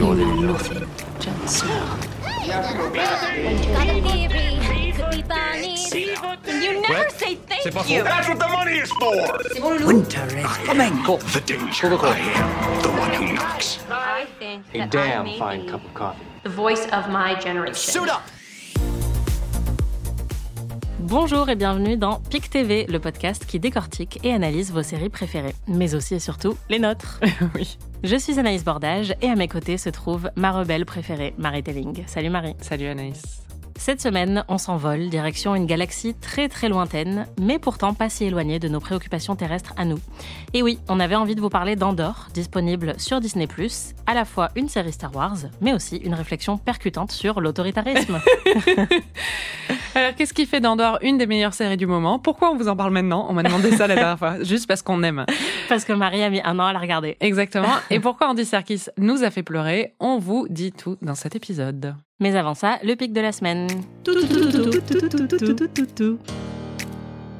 You're nothing just now. Got a theory. Could be funny. You never say thank you. That's what the money is for! Winter is coming. The danger. I am the one who knocks. I think A that I damn may fine be cup of coffee. the voice of my generation. Suit up! Bonjour et bienvenue dans PIC TV, le podcast qui décortique et analyse vos séries préférées, mais aussi et surtout les nôtres. Oui. Je suis Anaïs Bordage et à mes côtés se trouve ma rebelle préférée, Marie Telling. Salut Marie. Salut Anaïs. Cette semaine, on s'envole direction une galaxie très très lointaine, mais pourtant pas si éloignée de nos préoccupations terrestres à nous. Et oui, on avait envie de vous parler d'Andorre, disponible sur Disney+, à la fois une série Star Wars, mais aussi une réflexion percutante sur l'autoritarisme. Alors, qu'est-ce qui fait d'Andorre une des meilleures séries du moment? Pourquoi on vous en parle maintenant? On m'a demandé ça la dernière fois, juste parce qu'on aime. Parce que Marie a mis un an à la regarder. Exactement. Et pourquoi Andy Serkis nous a fait pleurer? On vous dit tout dans cet épisode. Mais avant ça, le pic de la semaine.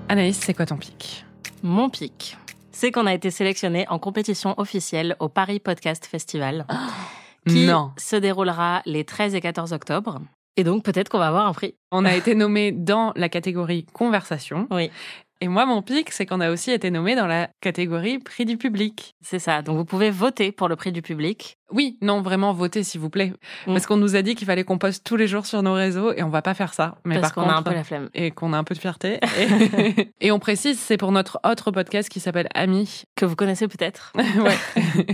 Anaïs, c'est quoi ton pic? Mon pic, c'est qu'on a été sélectionné en compétition officielle au Paris Podcast Festival, qui Non. se déroulera les 13 et 14 octobre. Et donc peut-être qu'on va avoir un prix. On a été nommé dans la catégorie conversation. Oui, Et moi, mon pic, c'est qu'on a aussi été nommé dans la catégorie prix du public. c'est ça. Donc vous pouvez voter pour le prix du public. Oui, non, vraiment, votez s'il vous plaît. Mm. Parce qu'on nous a dit qu'il fallait qu'on poste tous les jours sur nos réseaux et on va pas faire ça. Mais parce par qu'on a un peu la flemme. et qu'on a un peu de fierté. Et, et on précise, c'est pour notre autre podcast qui s'appelle Ami. Que vous connaissez peut-être. ouais.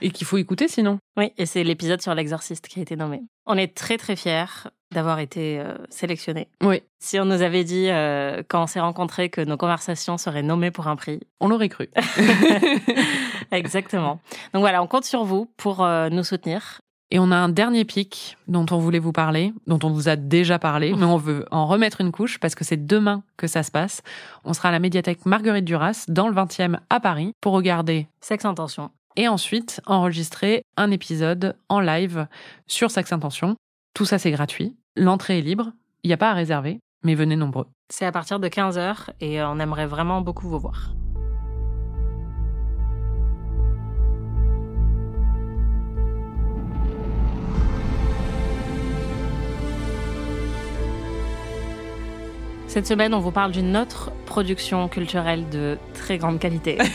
et qu'il faut écouter sinon. Oui, et c'est l'épisode sur l'exorciste qui a été nommé. On est très très fiers d'avoir été euh, sélectionnés. Oui, Si on nous avait dit euh, quand on s'est rencontrés que nos conversations seraient nommées pour un prix, on l'aurait cru. Exactement. Donc voilà, on compte sur vous pour euh, nous soutenir. Et on a un dernier pic dont on voulait vous parler, dont on vous a déjà parlé, mais on veut en remettre une couche parce que c'est demain que ça se passe. On sera à la médiathèque Marguerite Duras dans le 20e à Paris pour regarder Sexe Intention. et ensuite enregistrer un épisode en live sur Saxe Intention. Tout ça, c'est gratuit. L'entrée est libre. Il n'y a pas à réserver, mais venez nombreux. C'est à partir de 15h et euh, on aimerait vraiment beaucoup vous voir. Cette semaine, on vous parle d'une autre production culturelle de très grande qualité.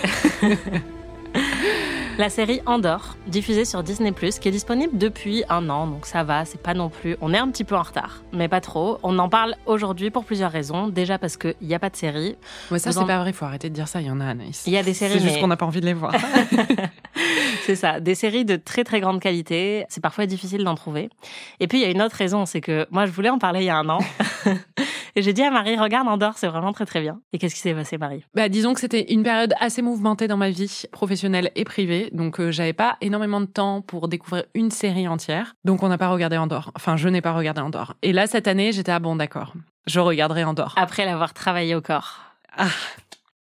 La série Andorre, diffusée sur Disney+, qui est disponible depuis un an, donc ça va, c'est pas non plus... On est un petit peu en retard, mais pas trop. On en parle aujourd'hui pour plusieurs raisons. Déjà parce qu'il n'y a pas de série. Ouais, ça, c'est en- pas vrai. Il faut arrêter de dire ça. Il y en a, Anaïs. Il y a des séries, C'est juste mais- qu'on n'a pas envie de les voir. C'est ça, des séries de très très grande qualité. C'est parfois difficile d'en trouver. Et puis il y a une autre raison, c'est que moi je voulais en parler il y a un an. Et j'ai dit à Marie, regarde Andorre, c'est vraiment très très bien. Et qu'est-ce qui s'est passé, Marie? Bah, disons que c'était une période assez mouvementée dans ma vie professionnelle et privée, donc euh, j'avais pas énormément de temps pour découvrir une série entière. Donc on n'a pas regardé Andorre. Enfin, je n'ai pas regardé Andorre. Et là cette année, j'étais ah bon d'accord, je regarderai Andorre. Après l'avoir travaillé au corps.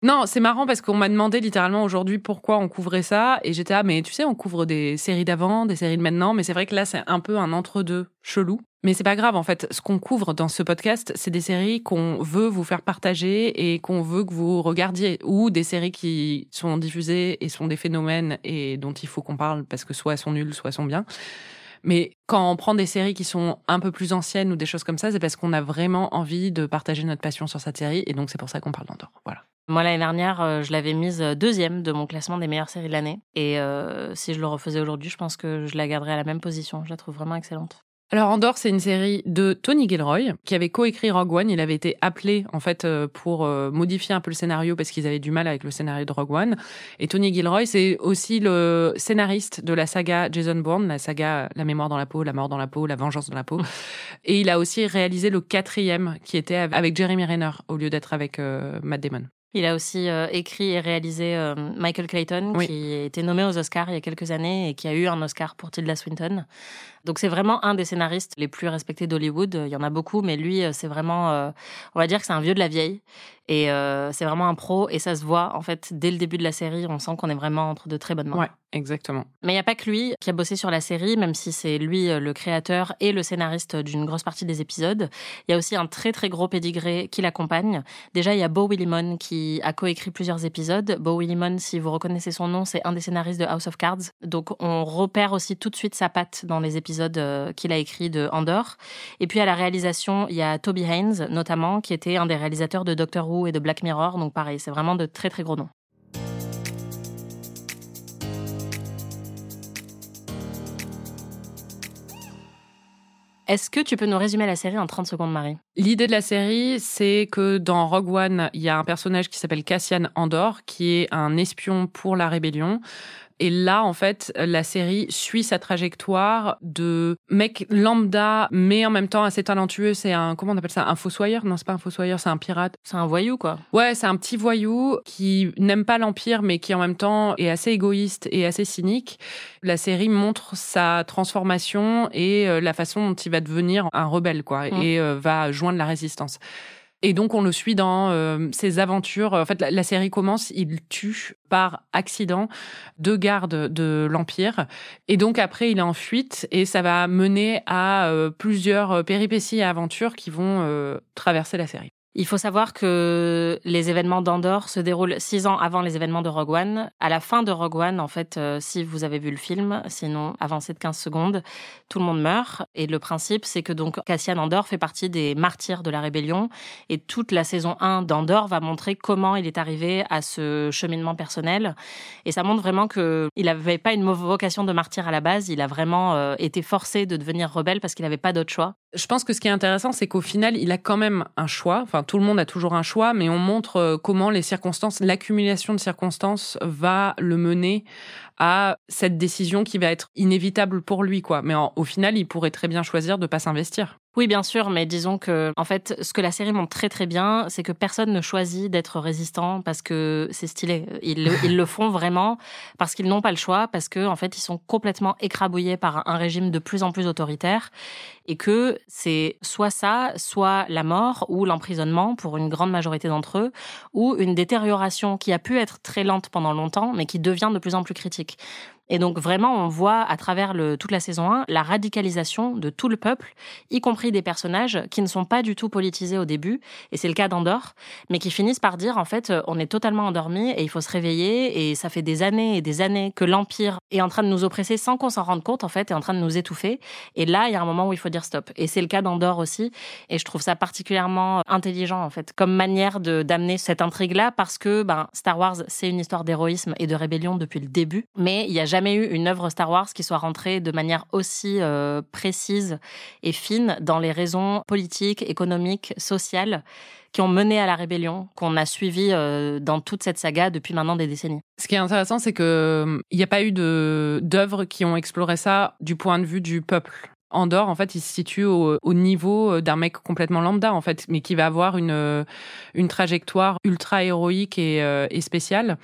Non, c'est marrant parce qu'on m'a demandé littéralement aujourd'hui pourquoi on couvrait ça et j'étais ah mais tu sais on couvre des séries d'avant, des séries de maintenant, mais c'est vrai que là c'est un peu un entre-deux chelou. Mais c'est pas grave en fait, ce qu'on couvre dans ce podcast, c'est des séries qu'on veut vous faire partager et qu'on veut que vous regardiez ou des séries qui sont diffusées et sont des phénomènes et dont il faut qu'on parle parce que soit elles sont nulles, soit elles sont bien. Mais quand on prend des séries qui sont un peu plus anciennes ou des choses comme ça, c'est parce qu'on a vraiment envie de partager notre passion sur cette série et donc c'est pour ça qu'on parle d'Andorre. Voilà. Moi l'année dernière, euh, je l'avais mise deuxième de mon classement des meilleures séries de l'année. Et euh, si je le refaisais aujourd'hui, je pense que je la garderais à la même position. Je la trouve vraiment excellente. Alors Andorre, c'est une série de Tony Gilroy qui avait coécrit Rogue One. Il avait été appelé en fait euh, pour euh, modifier un peu le scénario parce qu'ils avaient du mal avec le scénario de Rogue One. Et Tony Gilroy, c'est aussi le scénariste de la saga Jason Bourne, la saga La mémoire dans la peau, La mort dans la peau, La vengeance dans la peau. Et il a aussi réalisé le quatrième qui était avec Jeremy Renner au lieu d'être avec euh, Matt Damon. Il a aussi euh, écrit et réalisé euh, Michael Clayton, Oui. qui a été nommé aux Oscars il y a quelques années et qui a eu un Oscar pour Tilda Swinton. Donc c'est vraiment un des scénaristes les plus respectés d'Hollywood. Il y en a beaucoup, mais lui, euh, c'est vraiment, euh, on va dire que c'est un vieux de la vieille. Et euh, c'est vraiment un pro et ça se voit en fait dès le début de la série. On sent qu'on est vraiment entre de très bonnes mains. Ouais, exactement. Mais il n'y a pas que lui qui a bossé sur la série, même si c'est lui le créateur et le scénariste d'une grosse partie des épisodes. Il y a aussi un très très gros pédigré qui l'accompagne. Déjà, il y a Beau Willimon qui a coécrit plusieurs épisodes. Beau Willimon, si vous reconnaissez son nom, c'est un des scénaristes de House of Cards. Donc on repère aussi tout de suite sa patte dans les épisodes euh, qu'il a écrits de Andor. Et puis à la réalisation, il y a Toby Haynes notamment, qui était un des réalisateurs de Doctor Who et de Black Mirror. Donc pareil, c'est vraiment de très très gros noms. Est-ce que tu peux nous résumer la série en 30 secondes, Marie? L'idée de la série, c'est que dans Rogue One, il y a un personnage qui s'appelle Cassian Andor, qui est un espion pour la rébellion. Et là, en fait, la série suit sa trajectoire de mec lambda, mais en même temps assez talentueux. C'est un, comment on appelle ça? Un fossoyeur? Non, c'est pas un fossoyeur, c'est un pirate. C'est un voyou, quoi. Ouais, c'est un petit voyou qui n'aime pas l'Empire, mais qui en même temps est assez égoïste et assez cynique. La série montre sa transformation et euh, la façon dont il va devenir un rebelle, quoi, Mm. et euh, va joindre la résistance. Et donc on le suit dans euh, ses aventures. En fait, la, série commence, il tue par accident deux gardes de l'Empire. Et donc après, il est en fuite et ça va mener à euh, plusieurs péripéties et aventures qui vont euh, traverser la série. Il faut savoir que les événements d'Andorre se déroulent six ans avant les événements de Rogue One. À la fin de Rogue One, en fait, euh, si vous avez vu le film, sinon avancé de 15 secondes, tout le monde meurt. Et le principe, c'est que donc Cassian Andor fait partie des martyrs de la rébellion. Et toute la saison 1 d'Andorre va montrer comment il est arrivé à ce cheminement personnel. Et ça montre vraiment que il n'avait pas une mauvaise vocation de martyr à la base. Il a vraiment euh, été forcé de devenir rebelle parce qu'il n'avait pas d'autre choix. Je pense que ce qui est intéressant, c'est qu'au final, il a quand même un choix. Enfin, tout le monde a toujours un choix, mais on montre euh, comment les circonstances, l'accumulation de circonstances va le mener à cette décision qui va être inévitable pour lui, quoi. Mais en- au final, il pourrait très bien choisir de pas s'investir. Oui, bien sûr, mais disons que, en fait, ce que la série montre très très bien, c'est que personne ne choisit d'être résistant parce que c'est stylé. Ils le, ils le font vraiment parce qu'ils n'ont pas le choix, parce que, en fait, ils sont complètement écrabouillés par un régime de plus en plus autoritaire et que c'est soit ça, soit la mort ou l'emprisonnement pour une grande majorité d'entre eux, ou une détérioration qui a pu être très lente pendant longtemps, mais qui devient de plus en plus critique. like Et donc vraiment, on voit à travers toute la saison 1 la radicalisation de tout le peuple, y compris des personnages qui ne sont pas du tout politisés au début, et c'est le cas d'Andorre, mais qui finissent par dire en fait, euh, on est totalement endormi et il faut se réveiller, et ça fait des années et des années que l'Empire est en train de nous oppresser sans qu'on s'en rende compte, en fait, est en train de nous étouffer. Et là, il y a un moment où il faut dire stop. Et c'est le cas d'Andorre aussi, et je trouve ça particulièrement intelligent, en fait, comme manière d'amener cette intrigue-là, parce que ben, Star Wars, c'est une histoire d'héroïsme et de rébellion depuis le début, mais il n'y a jamais eu une œuvre Star Wars qui soit rentrée de manière aussi euh, précise et fine dans les raisons politiques, économiques, sociales qui ont mené à la rébellion, qu'on a suivi euh, dans toute cette saga depuis maintenant des décennies. Ce qui est intéressant, c'est que il n'y a pas eu d'œuvres qui ont exploré ça du point de vue du peuple. Andorre, en fait, il se situe au, au niveau d'un mec complètement lambda, en fait, mais qui va avoir une, trajectoire ultra héroïque euh, et spéciale.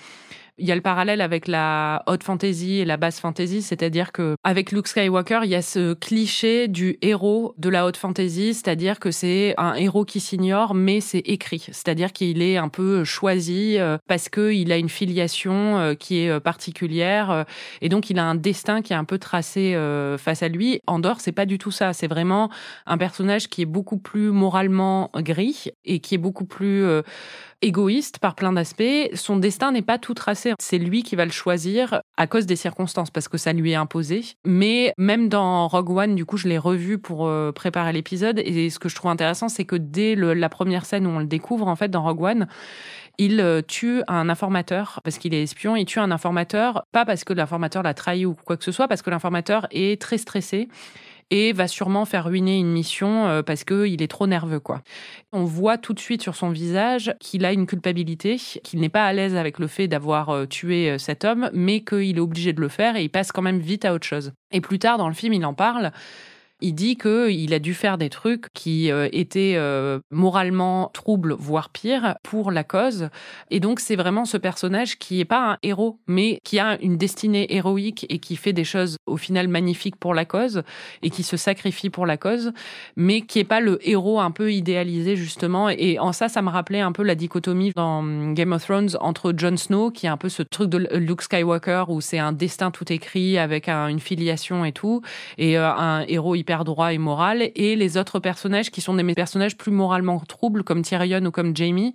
Il y a le parallèle avec la haute fantasy et la basse fantasy, c'est-à-dire que avec Luke Skywalker, il y a ce cliché du héros de la haute fantasy, c'est-à-dire que c'est un héros qui s'ignore, mais c'est écrit, c'est-à-dire qu'il est un peu choisi euh, parce que il a une filiation euh, qui est euh, particulière et donc il a un destin qui est un peu tracé face à lui. Andorre, c'est pas du tout ça, c'est vraiment un personnage qui est beaucoup plus moralement gris et qui est beaucoup plus égoïste par plein d'aspects. Son destin n'est pas tout tracé. C'est lui qui va le choisir à cause des circonstances, parce que ça lui est imposé. Mais même dans Rogue One, du coup, je l'ai revu pour euh, préparer l'épisode. Et ce que je trouve intéressant, c'est que dès la première scène où on le découvre, en fait, dans Rogue One, il euh, tue un informateur parce qu'il est espion. Il tue un informateur, pas parce que l'informateur l'a trahi ou quoi que ce soit, parce que l'informateur est très stressé et va sûrement faire ruiner une mission euh, parce qu'il est trop nerveux, quoi. On voit tout de suite sur son visage qu'il a une culpabilité, qu'il n'est pas à l'aise avec le fait d'avoir euh, tué euh, cet homme, mais qu'il est obligé de le faire et il passe quand même vite à autre chose. Et plus tard dans le film, il en parle. Il dit que il a dû faire des trucs qui euh, étaient euh, moralement troubles, voire pire, pour la cause. Et donc, c'est vraiment ce personnage qui est pas un héros, mais qui a une destinée héroïque et qui fait des choses au final magnifiques pour la cause et qui se sacrifie pour la cause, mais qui est pas le héros un peu idéalisé justement. Et en ça, ça me rappelait un peu la dichotomie dans Game of Thrones entre Jon Snow, qui est un peu ce truc de Luke Skywalker où c'est un destin tout écrit avec une filiation et tout, et euh, un héros hyper droit et moral, et les autres personnages qui sont des personnages plus moralement troubles comme Tyrion ou comme Jamie,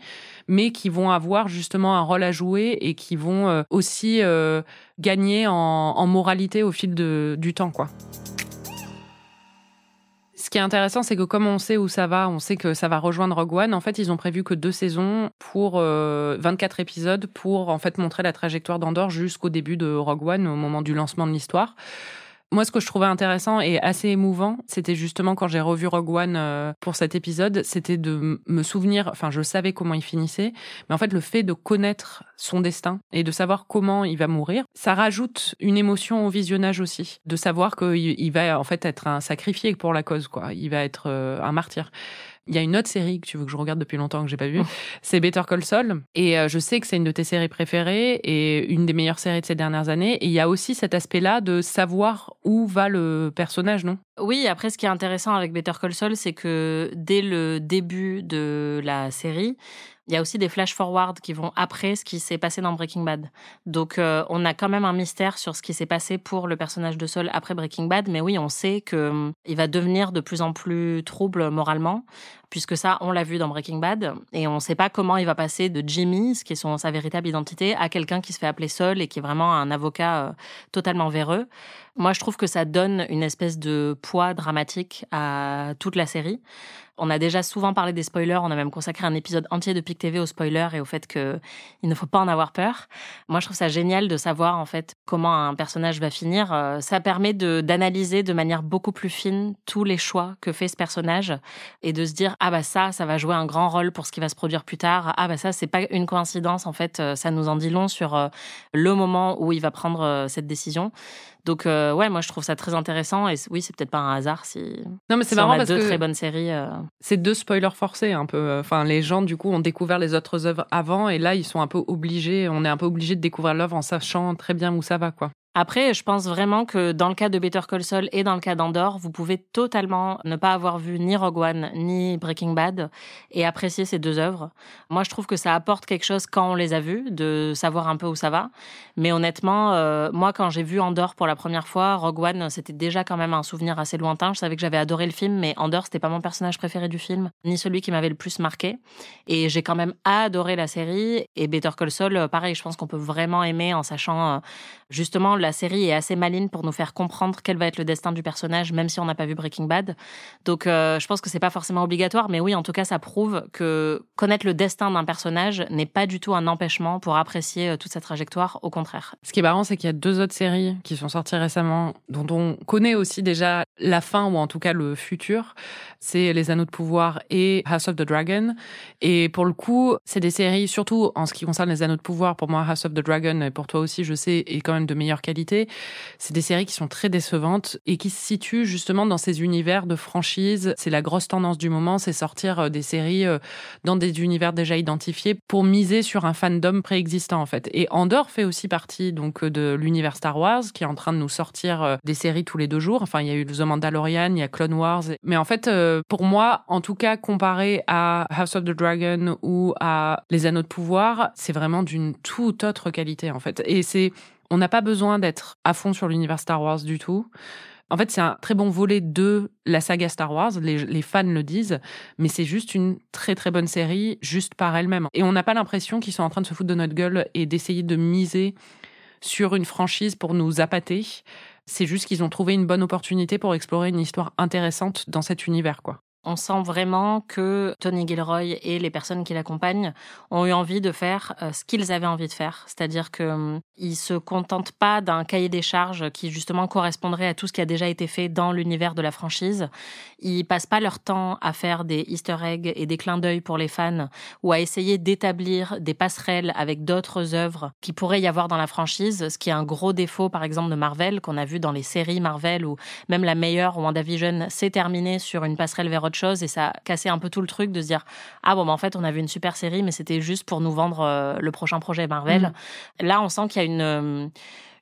mais qui vont avoir justement un rôle à jouer et qui vont euh, aussi euh, gagner en, moralité au fil du temps, quoi. Ce qui est intéressant, c'est que comme on sait où ça va, on sait que ça va rejoindre Rogue One. En fait, ils ont prévu que deux saisons pour 24 euh, épisodes pour en fait montrer la trajectoire d'Andorre jusqu'au début de Rogue One, au moment du lancement de l'histoire. Moi, ce que je trouvais intéressant et assez émouvant, c'était justement quand j'ai revu Rogue One euh, pour cet épisode, c'était de me souvenir, enfin, je savais comment il finissait, mais en fait, le fait de connaître son destin et de savoir comment il va mourir, ça rajoute une émotion au visionnage aussi, de savoir qu'il va en fait être un sacrifié pour la cause, quoi. Il va être euh, un martyr. Il y a une autre série que tu veux que je regarde depuis longtemps que j'ai pas vue, c'est Better Call Saul. Et euh, je sais que c'est une de tes séries préférées et une des meilleures séries de ces dernières années. Et il y a aussi cet aspect-là de savoir où va le personnage, non? Oui, après, ce qui est intéressant avec Better Call Saul, c'est que dès le début de la série, il y a aussi des flash forward qui vont après ce qui s'est passé dans Breaking Bad. Donc euh, on a quand même un mystère sur ce qui s'est passé pour le personnage de Saul après Breaking Bad, mais oui, on sait que hum, il va devenir de plus en plus trouble moralement, puisque ça, on l'a vu dans Breaking Bad, et on ne sait pas comment il va passer de Jimmy, ce qui est son, sa véritable identité, à quelqu'un qui se fait appeler Saul et qui est vraiment un avocat euh, totalement véreux. Moi, je trouve que ça donne une espèce de poids dramatique à toute la série. On a déjà souvent parlé des spoilers, on a même consacré un épisode entier de PIC TV aux spoilers et au fait qu'il ne faut pas en avoir peur. Moi, je trouve ça génial de savoir en fait comment un personnage va finir. Euh, ça permet d'analyser de manière beaucoup plus fine tous les choix que fait ce personnage et de se dire ah bah ça, ça va jouer un grand rôle pour ce qui va se produire plus tard. Ah bah ça, c'est pas une coïncidence en fait, euh, ça nous en dit long sur euh, le moment où il va prendre cette décision. Donc euh, ouais, moi je trouve ça très intéressant et oui, c'est peut-être pas un hasard si. Non mais c'est marrant parce deux très bonnes séries. Euh. C'est deux spoilers forcés un peu. Enfin, les gens du coup ont découvert les autres œuvres avant et là ils sont un peu obligés. On est un peu obligé de découvrir l'œuvre en sachant très bien où ça va quoi. Après, je pense vraiment que dans le cas de Better Call Saul et dans le cas d'Andor, vous pouvez totalement ne pas avoir vu ni Rogue One ni Breaking Bad et apprécier ces deux œuvres. Moi, je trouve que ça apporte quelque chose quand on les a vues, de savoir un peu où ça va. Mais honnêtement, euh, moi, quand j'ai vu Andor pour la première fois, Rogue One, c'était déjà quand même un souvenir assez lointain. Je savais que j'avais adoré le film, mais Andor, c'était pas mon personnage préféré du film, ni celui qui m'avait le plus marqué. Et j'ai quand même adoré la série. Et Better Call Saul, pareil, je pense qu'on peut vraiment aimer en sachant euh, justement la série est assez maligne pour nous faire comprendre quel va être le destin du personnage, même si on n'a pas vu Breaking Bad. Donc, euh, je pense que c'est pas forcément obligatoire, mais oui, en tout cas, ça prouve que connaître le destin d'un personnage n'est pas du tout un empêchement pour apprécier euh, toute sa trajectoire. Au contraire. Ce qui est marrant, c'est qu'il y a deux autres séries qui sont sorties récemment, dont on connaît aussi déjà la fin ou en tout cas le futur. C'est Les Anneaux de Pouvoir et House of the Dragon. Et pour le coup, c'est des séries, surtout en ce qui concerne Les Anneaux de Pouvoir, pour moi, House of the Dragon, et pour toi aussi, je sais, est quand même de meilleure qualité. C'est des séries qui sont très décevantes et qui se situent justement dans ces univers de franchise. C'est la grosse tendance du moment, c'est sortir euh, des séries euh, dans des univers déjà identifiés pour miser sur un fandom préexistant en fait. Et Andor fait aussi partie donc de l'univers Star Wars qui est en train de nous sortir euh, des séries tous les deux jours. Enfin, il y a eu The Mandalorian, il y a Clone Wars. Mais en fait, pour moi, en tout cas, comparé à House of the Dragon ou à Les Anneaux de Pouvoir, c'est vraiment d'une toute autre qualité en fait. Et c'est on n'a pas besoin d'être à fond sur l'univers Star Wars du tout. En fait, c'est un très bon volet de la saga Star Wars, les, fans le disent, mais c'est juste une très très bonne série, juste par elle-même. Et on n'a pas l'impression qu'ils sont en train de se foutre de notre gueule et d'essayer de miser sur une franchise pour nous appâter. C'est juste qu'ils ont trouvé une bonne opportunité pour explorer une histoire intéressante dans cet univers, quoi. On sent vraiment que Tony Gilroy et les personnes qui l'accompagnent ont eu envie de faire euh, ce qu'ils avaient envie de faire. C'est-à-dire qu'ils hum, ne se contentent pas d'un cahier des charges qui justement correspondrait à tout ce qui a déjà été fait dans l'univers de la franchise. Ils passent pas leur temps à faire des easter eggs et des clins d'œil pour les fans ou à essayer d'établir des passerelles avec d'autres œuvres qui pourraient y avoir dans la franchise, ce qui est un gros défaut par exemple de Marvel qu'on a vu dans les séries Marvel ou même la meilleure WandaVision s'est terminée sur une passerelle vers autre chose et ça cassé un peu tout le truc de se dire ah bon bah, en fait on a vu une super série mais c'était juste pour nous vendre euh, le prochain projet Marvel. Mm. Là on sent qu'il y a une euh,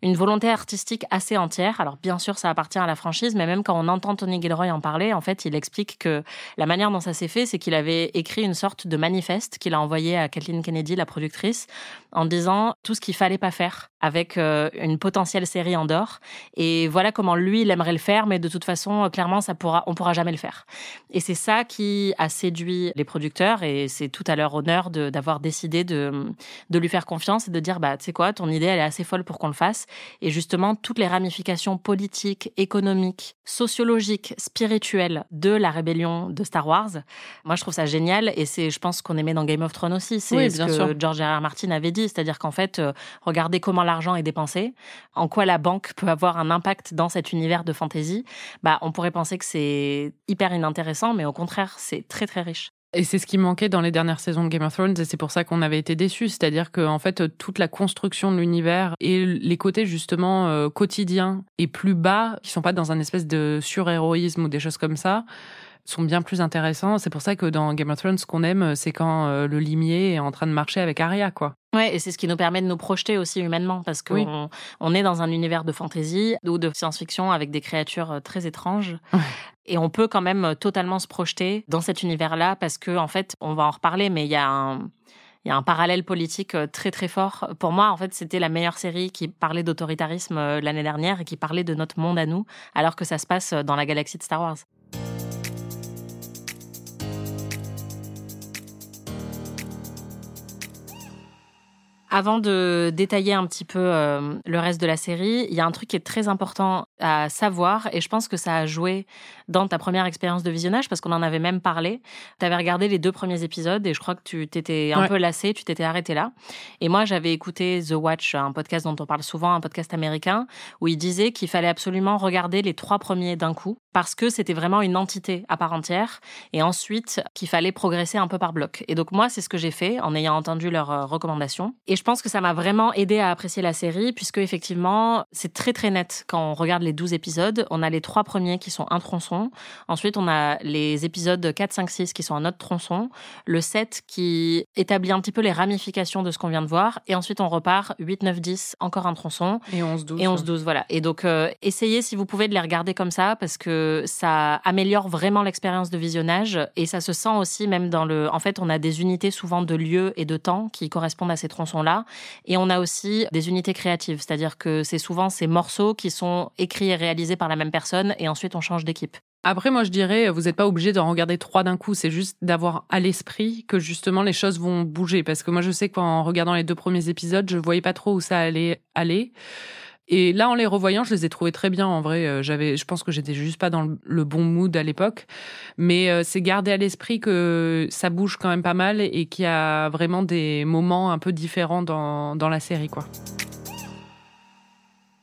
une volonté artistique assez entière. Alors bien sûr, ça appartient à la franchise, mais même quand on entend Tony Gilroy en parler, en fait, il explique que la manière dont ça s'est fait, c'est qu'il avait écrit une sorte de manifeste qu'il a envoyé à Kathleen Kennedy, la productrice, en disant tout ce qu'il fallait pas faire avec euh, une potentielle série en dehors. Et voilà comment lui, il aimerait le faire, mais de toute façon, clairement, ça pourra, on pourra jamais le faire. Et c'est ça qui a séduit les producteurs, et c'est tout à leur honneur d'avoir décidé de, lui faire confiance et de dire, bah, tu sais quoi, ton idée, elle est assez folle pour qu'on le fasse. Et justement, toutes les ramifications politiques, économiques, sociologiques, spirituelles de la rébellion de Star Wars, moi, je trouve ça génial. Et c'est, je pense, qu'on aimait dans Game of Thrones aussi. C'est ce que George R. R. Martin avait dit. C'est-à-dire qu'en fait, euh, regardez comment l'argent est dépensé, en quoi la banque peut avoir un impact dans cet univers de fantasy. Bah, on pourrait penser que c'est hyper inintéressant, mais au contraire, c'est très, très riche. Et c'est ce qui manquait dans les dernières saisons de Game of Thrones, et c'est pour ça qu'on avait été déçus. C'est-à-dire que, en fait, toute la construction de l'univers et les côtés justement euh, quotidiens et plus bas, qui sont pas dans un espèce de surhéroïsme ou des choses comme ça, sont bien plus intéressants. C'est pour ça que dans Game of Thrones, ce qu'on aime, c'est quand euh, le limier est en train de marcher avec Arya, quoi. Ouais, et c'est ce qui nous permet de nous projeter aussi humainement, parce qu'on on est dans un univers de fantasy ou de science-fiction avec des créatures euh, très étranges. Et on peut quand même totalement se projeter dans cet univers-là, parce que, en fait, on va en reparler, mais il y a un, il y a un parallèle politique euh, très très fort. Pour moi, en fait, c'était la meilleure série qui parlait d'autoritarisme euh, l'année dernière et qui parlait de notre monde à nous, alors que ça se passe dans la galaxie de Star Wars. Avant de détailler un petit peu euh, le reste de la série, il y a un truc qui est très important à savoir et je pense que ça a joué dans ta première expérience de visionnage parce qu'on en avait même parlé. Tu avais regardé les deux premiers épisodes et je crois que tu t'étais un peu lassé, tu t'étais arrêté là. Et moi, j'avais écouté The Watch, un podcast dont on parle souvent, un podcast américain, où il disait qu'il fallait absolument regarder les trois premiers d'un coup parce que c'était vraiment une entité à part entière et ensuite qu'il fallait progresser un peu par bloc. Et donc moi, c'est ce que j'ai fait en ayant entendu leurs euh, recommandations. Et je pense que ça m'a vraiment aidé à apprécier la série puisque effectivement, c'est très très net quand on regarde les 12 épisodes. On a les trois premiers qui sont un tronçon. Ensuite, on a les épisodes 4, 5, 6 qui sont un autre tronçon. Le 7 qui établit un petit peu les ramifications de ce qu'on vient de voir. Et ensuite, on repart 8, 9, 10, encore un tronçon. Et 11, 12. Et 11, 12, voilà. Et donc, euh, essayez si vous pouvez de les regarder comme ça parce que ça améliore vraiment l'expérience de visionnage et ça se sent aussi même dans le... En fait, on a des unités souvent de lieu et de temps qui correspondent à ces tronçons-là. Et on a aussi des unités créatives, c'est-à-dire que c'est souvent ces morceaux qui sont écrits et réalisés par la même personne et ensuite on change d'équipe. Après, moi, je dirais, vous n'êtes pas obligé d'en regarder trois d'un coup. C'est juste d'avoir à l'esprit que justement les choses vont bouger. Parce que moi, je sais qu'en regardant les deux premiers épisodes, je voyais pas trop où ça allait aller. Et là, en les revoyant, je les ai trouvés très bien. En vrai, euh, j'avais, je pense que j'étais juste pas dans le bon mood à l'époque. Mais euh, c'est garder à l'esprit que ça bouge quand même pas mal et qu'il y a vraiment des moments un peu différents dans, dans la série, quoi.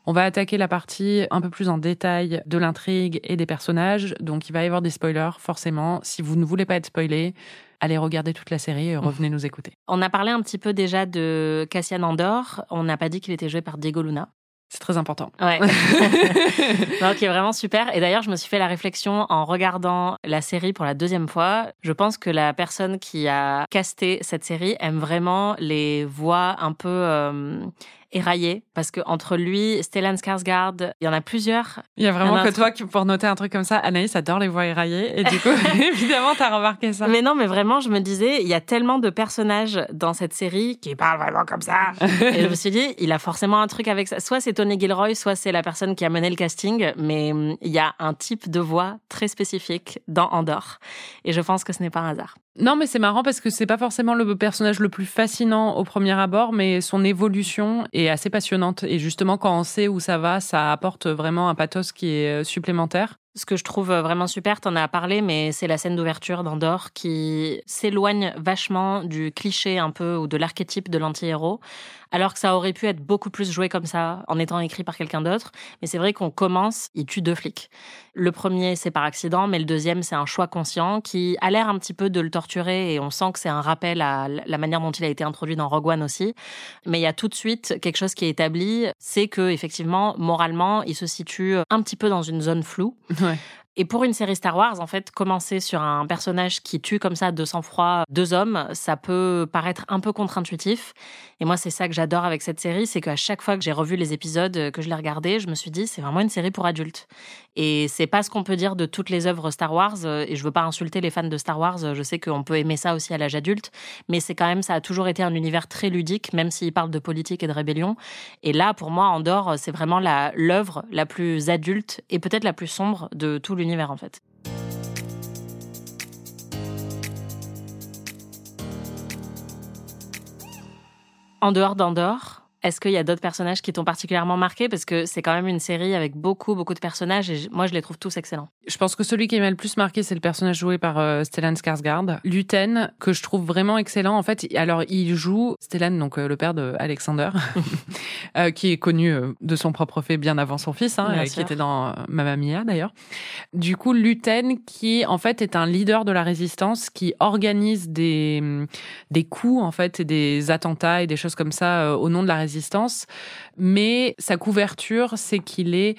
On va attaquer la partie un peu plus en détail de l'intrigue et des personnages. Donc, il va y avoir des spoilers, forcément. Si vous ne voulez pas être spoilé, allez regarder toute la série et revenez nous écouter. On a parlé un petit peu déjà de Cassian Andor. On n'a pas dit qu'il était joué par Diego Luna. C'est très important. Ouais. Donc, est vraiment super. Et d'ailleurs, je me suis fait la réflexion en regardant la série pour la deuxième fois. Je pense que la personne qui a casté cette série aime vraiment les voix un peu euh, éraillé parce que entre lui, Stellan Skarsgård, il y en a plusieurs. Il y a vraiment que toi qui pour noter un truc comme ça. Anaïs adore les voix éraillées et du coup, évidemment, t'as remarqué ça. Mais non, mais vraiment, je me disais, il y a tellement de personnages dans cette série qui parlent vraiment comme ça. et je me suis dit, il a forcément un truc avec ça. Soit c'est Tony Gilroy, soit c'est la personne qui a mené le casting, mais hum, il y a un type de voix très spécifique dans Andorre. Et je pense que ce n'est pas un hasard. Non, mais c'est marrant parce que c'est pas forcément le personnage le plus fascinant au premier abord, mais son évolution est assez passionnante. Et justement, quand on sait où ça va, ça apporte vraiment un pathos qui est euh, supplémentaire. Ce que je trouve vraiment super, t'en as parlé, mais c'est la scène d'ouverture d'Andorre qui s'éloigne vachement du cliché un peu ou de l'archétype de l'anti-héros, alors que ça aurait pu être beaucoup plus joué comme ça en étant écrit par quelqu'un d'autre. Mais c'est vrai qu'on commence, il tue deux flics. Le premier, c'est par accident, mais le deuxième, c'est un choix conscient qui a l'air un petit peu de le torturer et on sent que c'est un rappel à la manière dont il a été introduit dans Rogue One aussi. Mais il y a tout de suite quelque chose qui est établi, c'est que effectivement, moralement, il se situe un petit peu dans une zone floue. Ouais. Et pour une série Star Wars, en fait, commencer sur un personnage qui tue comme ça de sang-froid deux hommes, ça peut paraître un peu contre-intuitif. Et moi, c'est ça que j'adore avec cette série, c'est qu'à chaque fois que j'ai revu les épisodes, que je l'ai regardé, je me suis dit, c'est vraiment une série pour adultes. Et c'est pas ce qu'on peut dire de toutes les œuvres Star Wars. Et je veux pas insulter les fans de Star Wars. Je sais qu'on peut aimer ça aussi à l'âge adulte, mais c'est quand même, ça a toujours été un univers très ludique, même s'il parle de politique et de rébellion. Et là, pour moi, Andorre, c'est vraiment l'œuvre la plus adulte et peut-être la plus sombre de tout l'univers en. En dehors d'Andorre, est-ce qu'il y a d'autres personnages qui t'ont particulièrement marqué? Parce que c'est quand même une série avec beaucoup, beaucoup de personnages et moi, je les trouve tous excellents. Je pense que celui qui m'a le plus marqué, c'est le personnage joué par euh, Stellan Skarsgård. Luten, que je trouve vraiment excellent. En fait, alors, il joue Stellan, donc euh, le père de Alexander, euh, qui est connu de son propre fait bien avant son fils, hein, qui était dans Mamma Mia d'ailleurs. Du coup, Luten, qui en fait est un leader de la résistance, qui organise des, des coups, en fait, et des attentats et des choses comme ça au nom de la résistance mais sa couverture, c'est qu'il est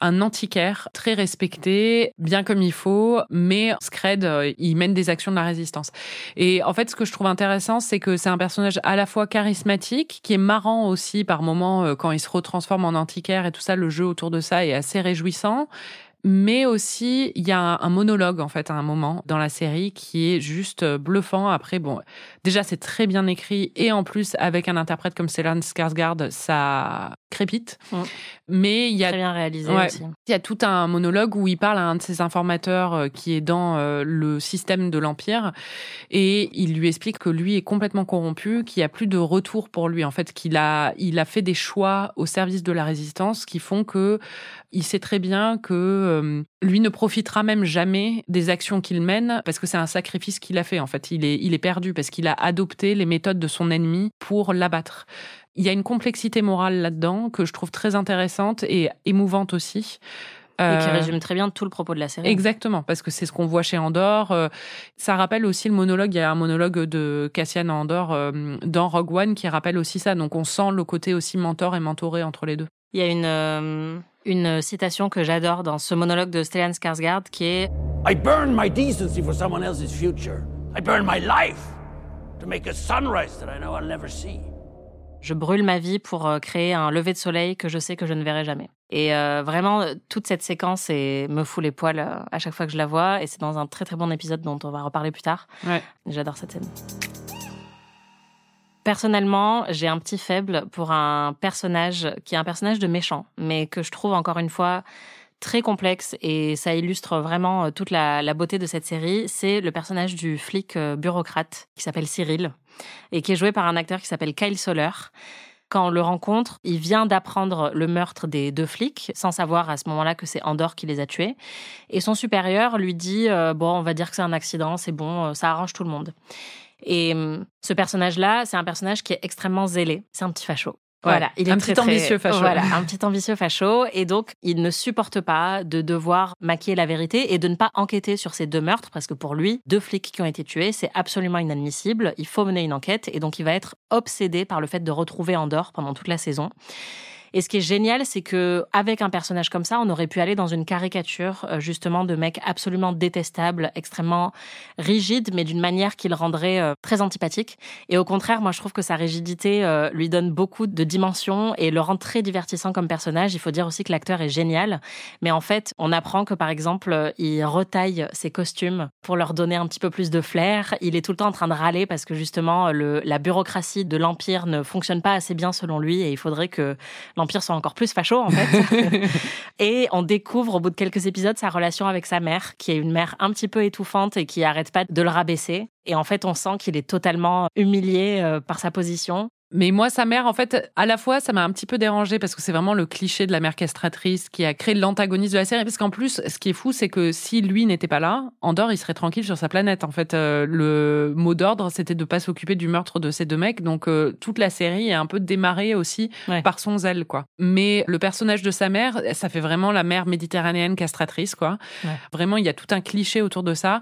un antiquaire très respecté, bien comme il faut, mais Scred, euh, il mène des actions de la résistance. Et en fait, ce que je trouve intéressant, c'est que c'est un personnage à la fois charismatique, qui est marrant aussi par moments euh, quand il se retransforme en antiquaire et tout ça, le jeu autour de ça est assez réjouissant mais aussi il y a un, monologue en fait à un moment dans la série qui est juste euh, bluffant. Après, bon, déjà c'est très bien écrit et en plus avec un interprète comme Stellan Skarsgård, ça crépite. Mais il y a très bien réalisé aussi. Il y a tout un monologue où il parle à un de ses informateurs euh, qui est dans euh, le système de l'empire et il lui explique que lui est complètement corrompu, qu'il n'y a plus de retour pour lui en fait, qu'il a il a fait des choix au service de la résistance qui font que il sait très bien que euh, lui ne profitera même jamais des actions qu'il mène parce que c'est un sacrifice qu'il a fait. En fait, il est, il est perdu parce qu'il a adopté les méthodes de son ennemi pour l'abattre. Il y a une complexité morale là-dedans que je trouve très intéressante et émouvante aussi. Et qui euh, résume très bien tout le propos de la série. Exactement, parce que c'est ce qu'on voit chez Andorre. Euh, ça rappelle aussi le monologue, il y a un monologue de Cassian Andorre dans Rogue One qui rappelle aussi ça. Donc on sent le côté aussi mentor et mentoré entre les deux. Il y a une, une citation que j'adore dans ce monologue de Stellan Skarsgård qui est I burn my decency for someone else's future. I burn my life to make a sunrise that I know I'll never see. Je brûle ma vie pour euh, créer un lever de soleil que je sais que je ne verrai jamais. Et euh, vraiment, toute cette séquence et me fout les poils euh, à chaque fois que je la vois. Et c'est dans un très très bon épisode dont on va reparler plus tard. Ouais. J'adore cette scène. Personnellement, j'ai un petit faible pour un personnage qui est un personnage de méchant, mais que je trouve encore une fois très complexe et ça illustre vraiment euh, toute la, beauté de cette série. C'est le personnage du flic euh, bureaucrate qui s'appelle Cyril et qui est joué par un acteur qui s'appelle Kyle Soller. Quand on le rencontre, il vient d'apprendre le meurtre des deux flics, sans savoir à ce moment-là que c'est Andorre qui les a tués. Et son supérieur lui dit euh, Bon, on va dire que c'est un accident, c'est bon, ça arrange tout le monde. Et hum, ce personnage-là, c'est un personnage qui est extrêmement zélé. C'est un petit facho. Voilà, il est un petit ambitieux facho. Voilà, un petit ambitieux facho. Et donc, il ne supporte pas de devoir maquiller la vérité et de ne pas enquêter sur ces deux meurtres, parce que pour lui, deux flics qui ont été tués, c'est absolument inadmissible. Il faut mener une enquête. Et donc, il va être obsédé par le fait de retrouver Andorre pendant toute la saison. Et ce qui est génial, c'est que avec un personnage comme ça, on aurait pu aller dans une caricature euh, justement de mec absolument détestable, extrêmement rigide, mais d'une manière qui le rendrait euh, très antipathique. Et au contraire, moi, je trouve que sa rigidité euh, lui donne beaucoup de dimensions et le rend très divertissant comme personnage. Il faut dire aussi que l'acteur est génial, mais en fait, on apprend que par exemple, il retaille ses costumes pour leur donner un petit peu plus de flair. Il est tout le temps en train de râler parce que justement, la bureaucratie de l'empire ne fonctionne pas assez bien selon lui et il faudrait que l'Empire soit encore plus facho, en fait. et on découvre au bout de quelques épisodes sa relation avec sa mère, qui est une mère un petit peu étouffante et qui arrête pas de le rabaisser. Et en fait, on sent qu'il est totalement humilié euh, par sa position. Mais moi, sa mère, en fait, à la fois, ça m'a un petit peu dérangé parce que c'est vraiment le cliché de la mère castratrice qui a créé l'antagoniste de la série. Parce qu'en plus, ce qui est fou, c'est que si lui n'était pas là, Andorre, il serait tranquille sur sa planète. En fait, euh, le mot d'ordre, c'était de pas s'occuper du meurtre de ces deux mecs. Donc, euh, toute la série est un peu démarrée aussi par son zèle, quoi. Mais le personnage de sa mère, ça fait vraiment la mère méditerranéenne castratrice, quoi. Vraiment, il y a tout un cliché autour de ça.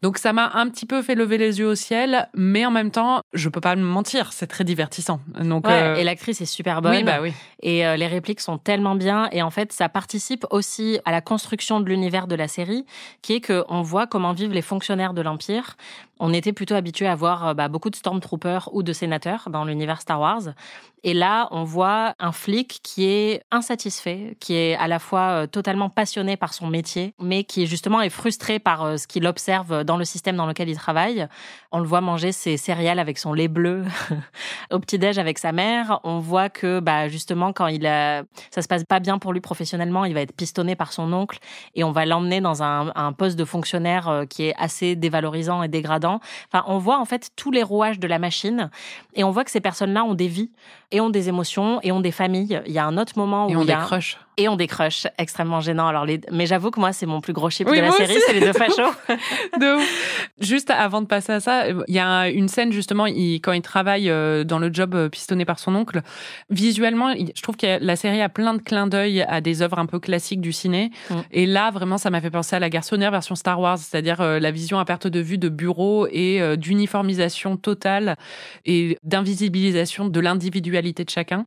Donc, ça m'a un petit peu fait lever les yeux au ciel. Mais en même temps, je peux pas me mentir, c'est très divertissant donc, euh, Et l'actrice est super bonne. Oui, bah oui. Et euh, les répliques sont tellement bien. Et en fait, ça participe aussi à la construction de l'univers de la série, qui est qu'on voit comment vivent les fonctionnaires de l'Empire. On était plutôt habitué à voir euh, bah, beaucoup de Stormtroopers ou de sénateurs dans l'univers Star Wars. Et là, on voit un flic qui est insatisfait, qui est à la fois totalement passionné par son métier, mais qui justement est frustré par ce qu'il observe dans le système dans lequel il travaille. On le voit manger ses céréales avec son lait bleu au petit-déj avec sa mère. On voit que, bah, justement, quand il a, ça se passe pas bien pour lui professionnellement, il va être pistonné par son oncle et on va l'emmener dans un, poste de fonctionnaire euh, qui est assez dévalorisant et dégradant. On voit en fait tous les rouages de la machine et on voit que ces personnes-là ont des vies et ont des émotions et ont des familles. Il y a un autre moment où et on il y a et on décroche extrêmement gênant. Alors les... mais j'avoue que moi c'est mon plus gros chip de la série, c'est les deux fachos. de Juste avant de passer à ça, il y a une scène justement il, quand il travaille euh, dans le job euh, pistonné par son oncle. Visuellement, je trouve que la série a plein de clins d'œil à des œuvres un peu classiques du ciné. Mm. Et là vraiment ça m'a fait penser à la garçonnière version Star Wars, c'est-à-dire euh, la vision à perte de vue de bureau et d'uniformisation totale et d'invisibilisation de l'individualité de chacun.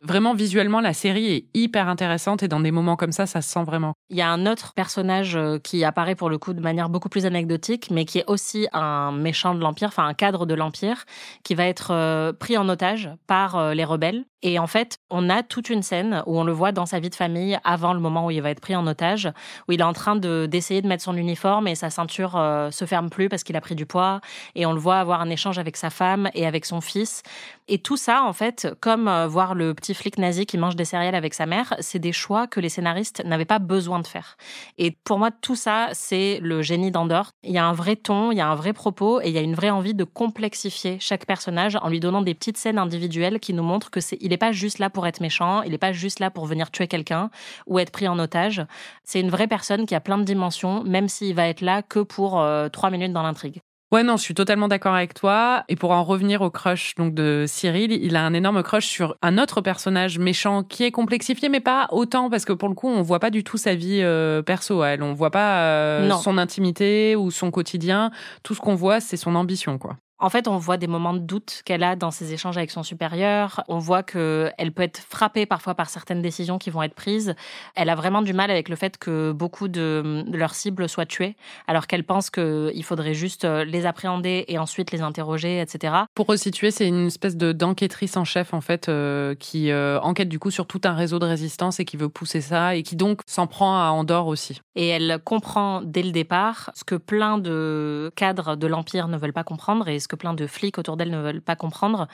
Vraiment visuellement la série est hyper intéressante et dans des moments comme ça, ça se sent vraiment. Il y a un autre personnage euh, qui apparaît pour le coup de manière beaucoup plus anecdotique, mais qui est aussi un méchant de l'Empire, enfin un cadre de l'Empire, qui va être euh, pris en otage par euh, les rebelles. Et en fait, on a toute une scène où on le voit dans sa vie de famille avant le moment où il va être pris en otage, où il est en train de d'essayer de mettre son uniforme et sa ceinture se ferme plus parce qu'il a pris du poids. Et on le voit avoir un échange avec sa femme et avec son fils. Et tout ça, en fait, comme voir le flic nazi qui mange des céréales avec sa mère, c'est des choix que les scénaristes n'avaient pas besoin de faire. Et pour moi, tout ça, c'est le génie d'Andorre. Il y a un vrai ton, il y a un vrai propos et il y a une vraie envie de complexifier chaque personnage en lui donnant des petites scènes individuelles qui nous montrent que c'est, il n'est pas juste là pour être méchant, il n'est pas juste là pour venir tuer quelqu'un ou être pris en otage. C'est une vraie personne qui a plein de dimensions, même s'il va être là que pour euh, trois minutes dans l'intrigue. Ouais, non, je suis totalement d'accord avec toi. Et pour en revenir au crush donc de Cyril, il a un énorme crush sur un autre personnage méchant qui est complexifié, mais pas autant parce que pour le coup, on voit pas du tout sa vie euh, perso. Elle, on voit pas euh, son intimité ou son quotidien. Tout ce qu'on voit, c'est son ambition, quoi. En fait, on voit des moments de doute qu'elle a dans ses échanges avec son supérieur. On voit qu'elle peut être frappée parfois par certaines décisions qui vont être prises. Elle a vraiment du mal avec le fait que beaucoup de, leurs cibles soient tuées, alors qu'elle pense qu'il faudrait juste euh, les appréhender et ensuite les interroger, etc. Pour resituer, c'est une espèce de d'enquêtrice en chef en fait euh, qui euh, enquête du coup sur tout un réseau de résistance et qui veut pousser ça et qui donc s'en prend à Andorre aussi. Et elle comprend dès le départ ce que plein de cadres de l'empire ne veulent pas comprendre et que plein de flics autour d'elle ne veulent pas comprendre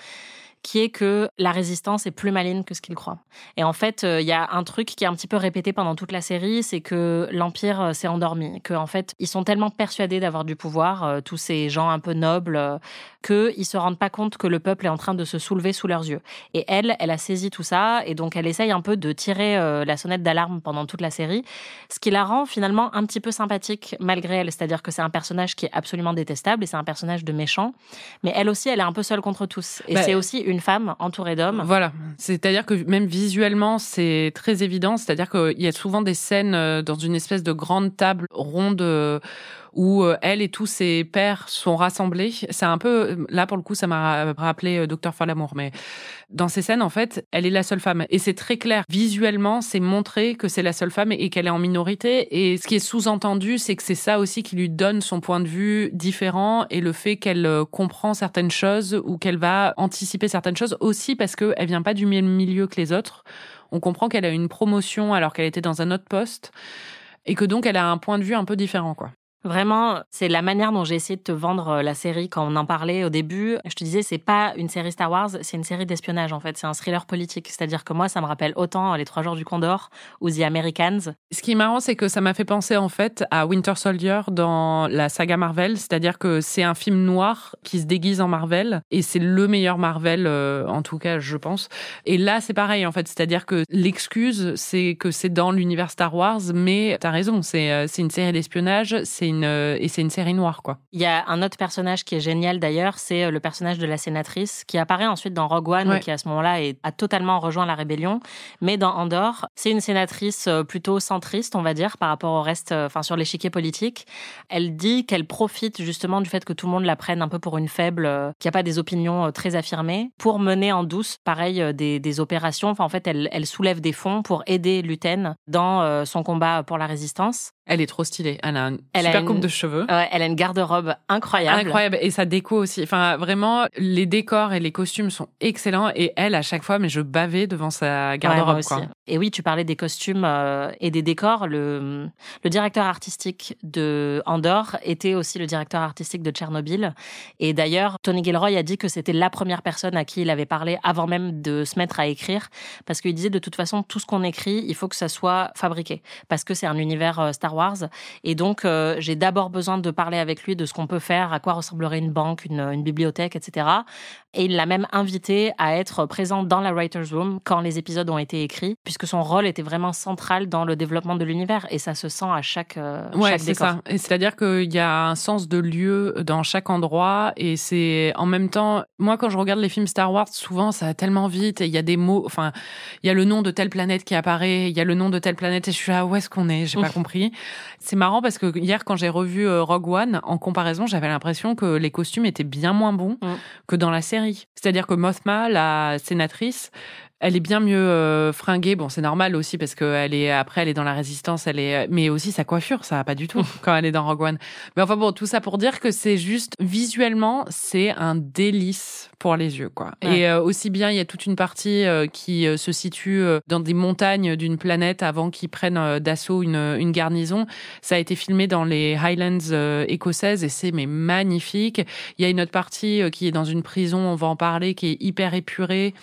qui est que la résistance est plus maligne que ce qu'ils croient. Et en fait, euh, il y a un truc qui est un petit peu répété pendant toute la série, c'est que l'Empire euh, s'est endormi, que en fait, ils sont tellement persuadés d'avoir du pouvoir, euh, tous ces gens un peu nobles, qu'ils se rendent pas compte que le peuple est en train de se soulever sous leurs yeux. Et elle, elle a saisi tout ça, et donc elle essaye un peu de tirer la sonnette d'alarme pendant toute la série, ce qui la rend finalement un petit peu sympathique malgré elle, c'est-à-dire que c'est un personnage qui est absolument détestable, et c'est un personnage de méchant, mais elle aussi, elle est un peu seule contre tous. Et bah, c'est aussi une une femme entourée d'hommes. Voilà. C'est-à-dire que même visuellement, c'est très évident. C'est-à-dire qu'il y a souvent des scènes euh, dans une espèce de grande table ronde euh, où euh, elle et tous ses pères sont rassemblés. C'est un peu, là pour le coup, ça m'a rappelé euh, Docteur Falamour, mais dans ces scènes, en fait, elle est la seule femme. Et c'est très clair. Visuellement, c'est montré que c'est la seule femme et qu'elle est en minorité. Et ce qui est sous-entendu, c'est que c'est ça aussi qui lui donne son point de vue différent et le fait qu'elle euh, comprend certaines choses ou qu'elle va anticiper certaines choses aussi parce qu'elle vient pas du même milieu que les autres. On comprend qu'elle a une promotion alors qu'elle était dans un autre poste et que donc elle a un point de vue un peu différent, quoi. Vraiment, c'est la manière dont j'ai essayé de te vendre euh, la série quand on en parlait au début. Je te disais, c'est pas une série Star Wars, c'est une série d'espionnage en fait. C'est un thriller politique. C'est-à-dire que moi, ça me rappelle autant Les Trois Jours du Condor ou The Americans. Ce qui est marrant, c'est que ça m'a fait penser en fait à Winter Soldier dans la saga Marvel. C'est-à-dire que c'est un film noir qui se déguise en Marvel et c'est le meilleur Marvel, euh, en tout cas, je pense. Et là, c'est pareil en fait. C'est-à-dire que l'excuse, c'est que c'est dans l'univers Star Wars, mais t'as raison, c'est euh, c'est une série d'espionnage, c'est une euh, et c'est une série noire quoi. Il y a un autre personnage qui est génial d'ailleurs, c'est le personnage de la sénatrice qui apparaît ensuite dans Rogue One, qui à ce moment-là a totalement rejoint la rébellion. Mais dans Andorre, c'est une sénatrice plutôt centriste, on va dire, par rapport au reste, enfin sur l'échiquier politique. Elle dit qu'elle profite justement du fait que tout le monde la prenne un peu pour une faible, qui a pas des opinions très affirmées, pour mener en douce, pareil, des, des opérations. Enfin, en fait, elle, elle soulève des fonds pour aider Luten dans euh, son combat pour la résistance. Elle est trop stylée. Elle a une super coupe de cheveux. elle a une garde-robe incroyable. Incroyable. Et sa déco aussi. Enfin, vraiment, les décors et les costumes sont excellents. Et elle, à chaque fois, mais je bavais devant sa garde-robe. Et oui, tu parlais des costumes euh, et des décors. Le, le directeur artistique de Andorre était aussi le directeur artistique de Tchernobyl. Et d'ailleurs, Tony Gilroy a dit que c'était la première personne à qui il avait parlé avant même de se mettre à écrire. Parce qu'il disait de toute façon, tout ce qu'on écrit, il faut que ça soit fabriqué. Parce que c'est un univers euh, Et donc, euh, j'ai d'abord besoin de parler avec lui de ce qu'on peut faire, à quoi ressemblerait une banque, une bibliothèque, etc. Et il l'a même invité à être présent dans la Writer's Room quand les épisodes ont été écrits, puisque son rôle était vraiment central dans le développement de l'univers. Et ça se sent à chaque, euh, ouais, c'est ça. Et c'est-à-dire qu'il y a un sens de lieu dans chaque endroit. Et c'est en même temps, moi, quand je regarde les films Star Wars, souvent, ça va tellement vite. Et il y a des mots, enfin, il y a le nom de telle planète qui apparaît, il y a le nom de telle planète. Et je suis là, où est-ce qu'on est? J'ai pas compris. C'est marrant parce que hier, quand j'ai revu euh, Rogue One, en comparaison, j'avais l'impression que les costumes étaient bien moins bons mm. que dans la série. C'est-à-dire que Mothma, la sénatrice, elle est bien mieux euh, fringuée. Bon, c'est normal aussi parce que elle est après, elle est dans la résistance. Elle est, mais aussi sa coiffure, ça va pas du tout quand elle est dans Rogue One. Mais enfin bon, tout ça pour dire que c'est juste visuellement, c'est un délice pour les yeux, quoi. Et euh, aussi bien, il y a toute une partie euh, qui se situe dans des montagnes d'une planète avant qu'ils prennent d'assaut une, une garnison. Ça a été filmé dans les Highlands écossaises et c'est mais magnifique. Il y a une autre partie qui est dans une prison, on va en parler, qui est hyper épurée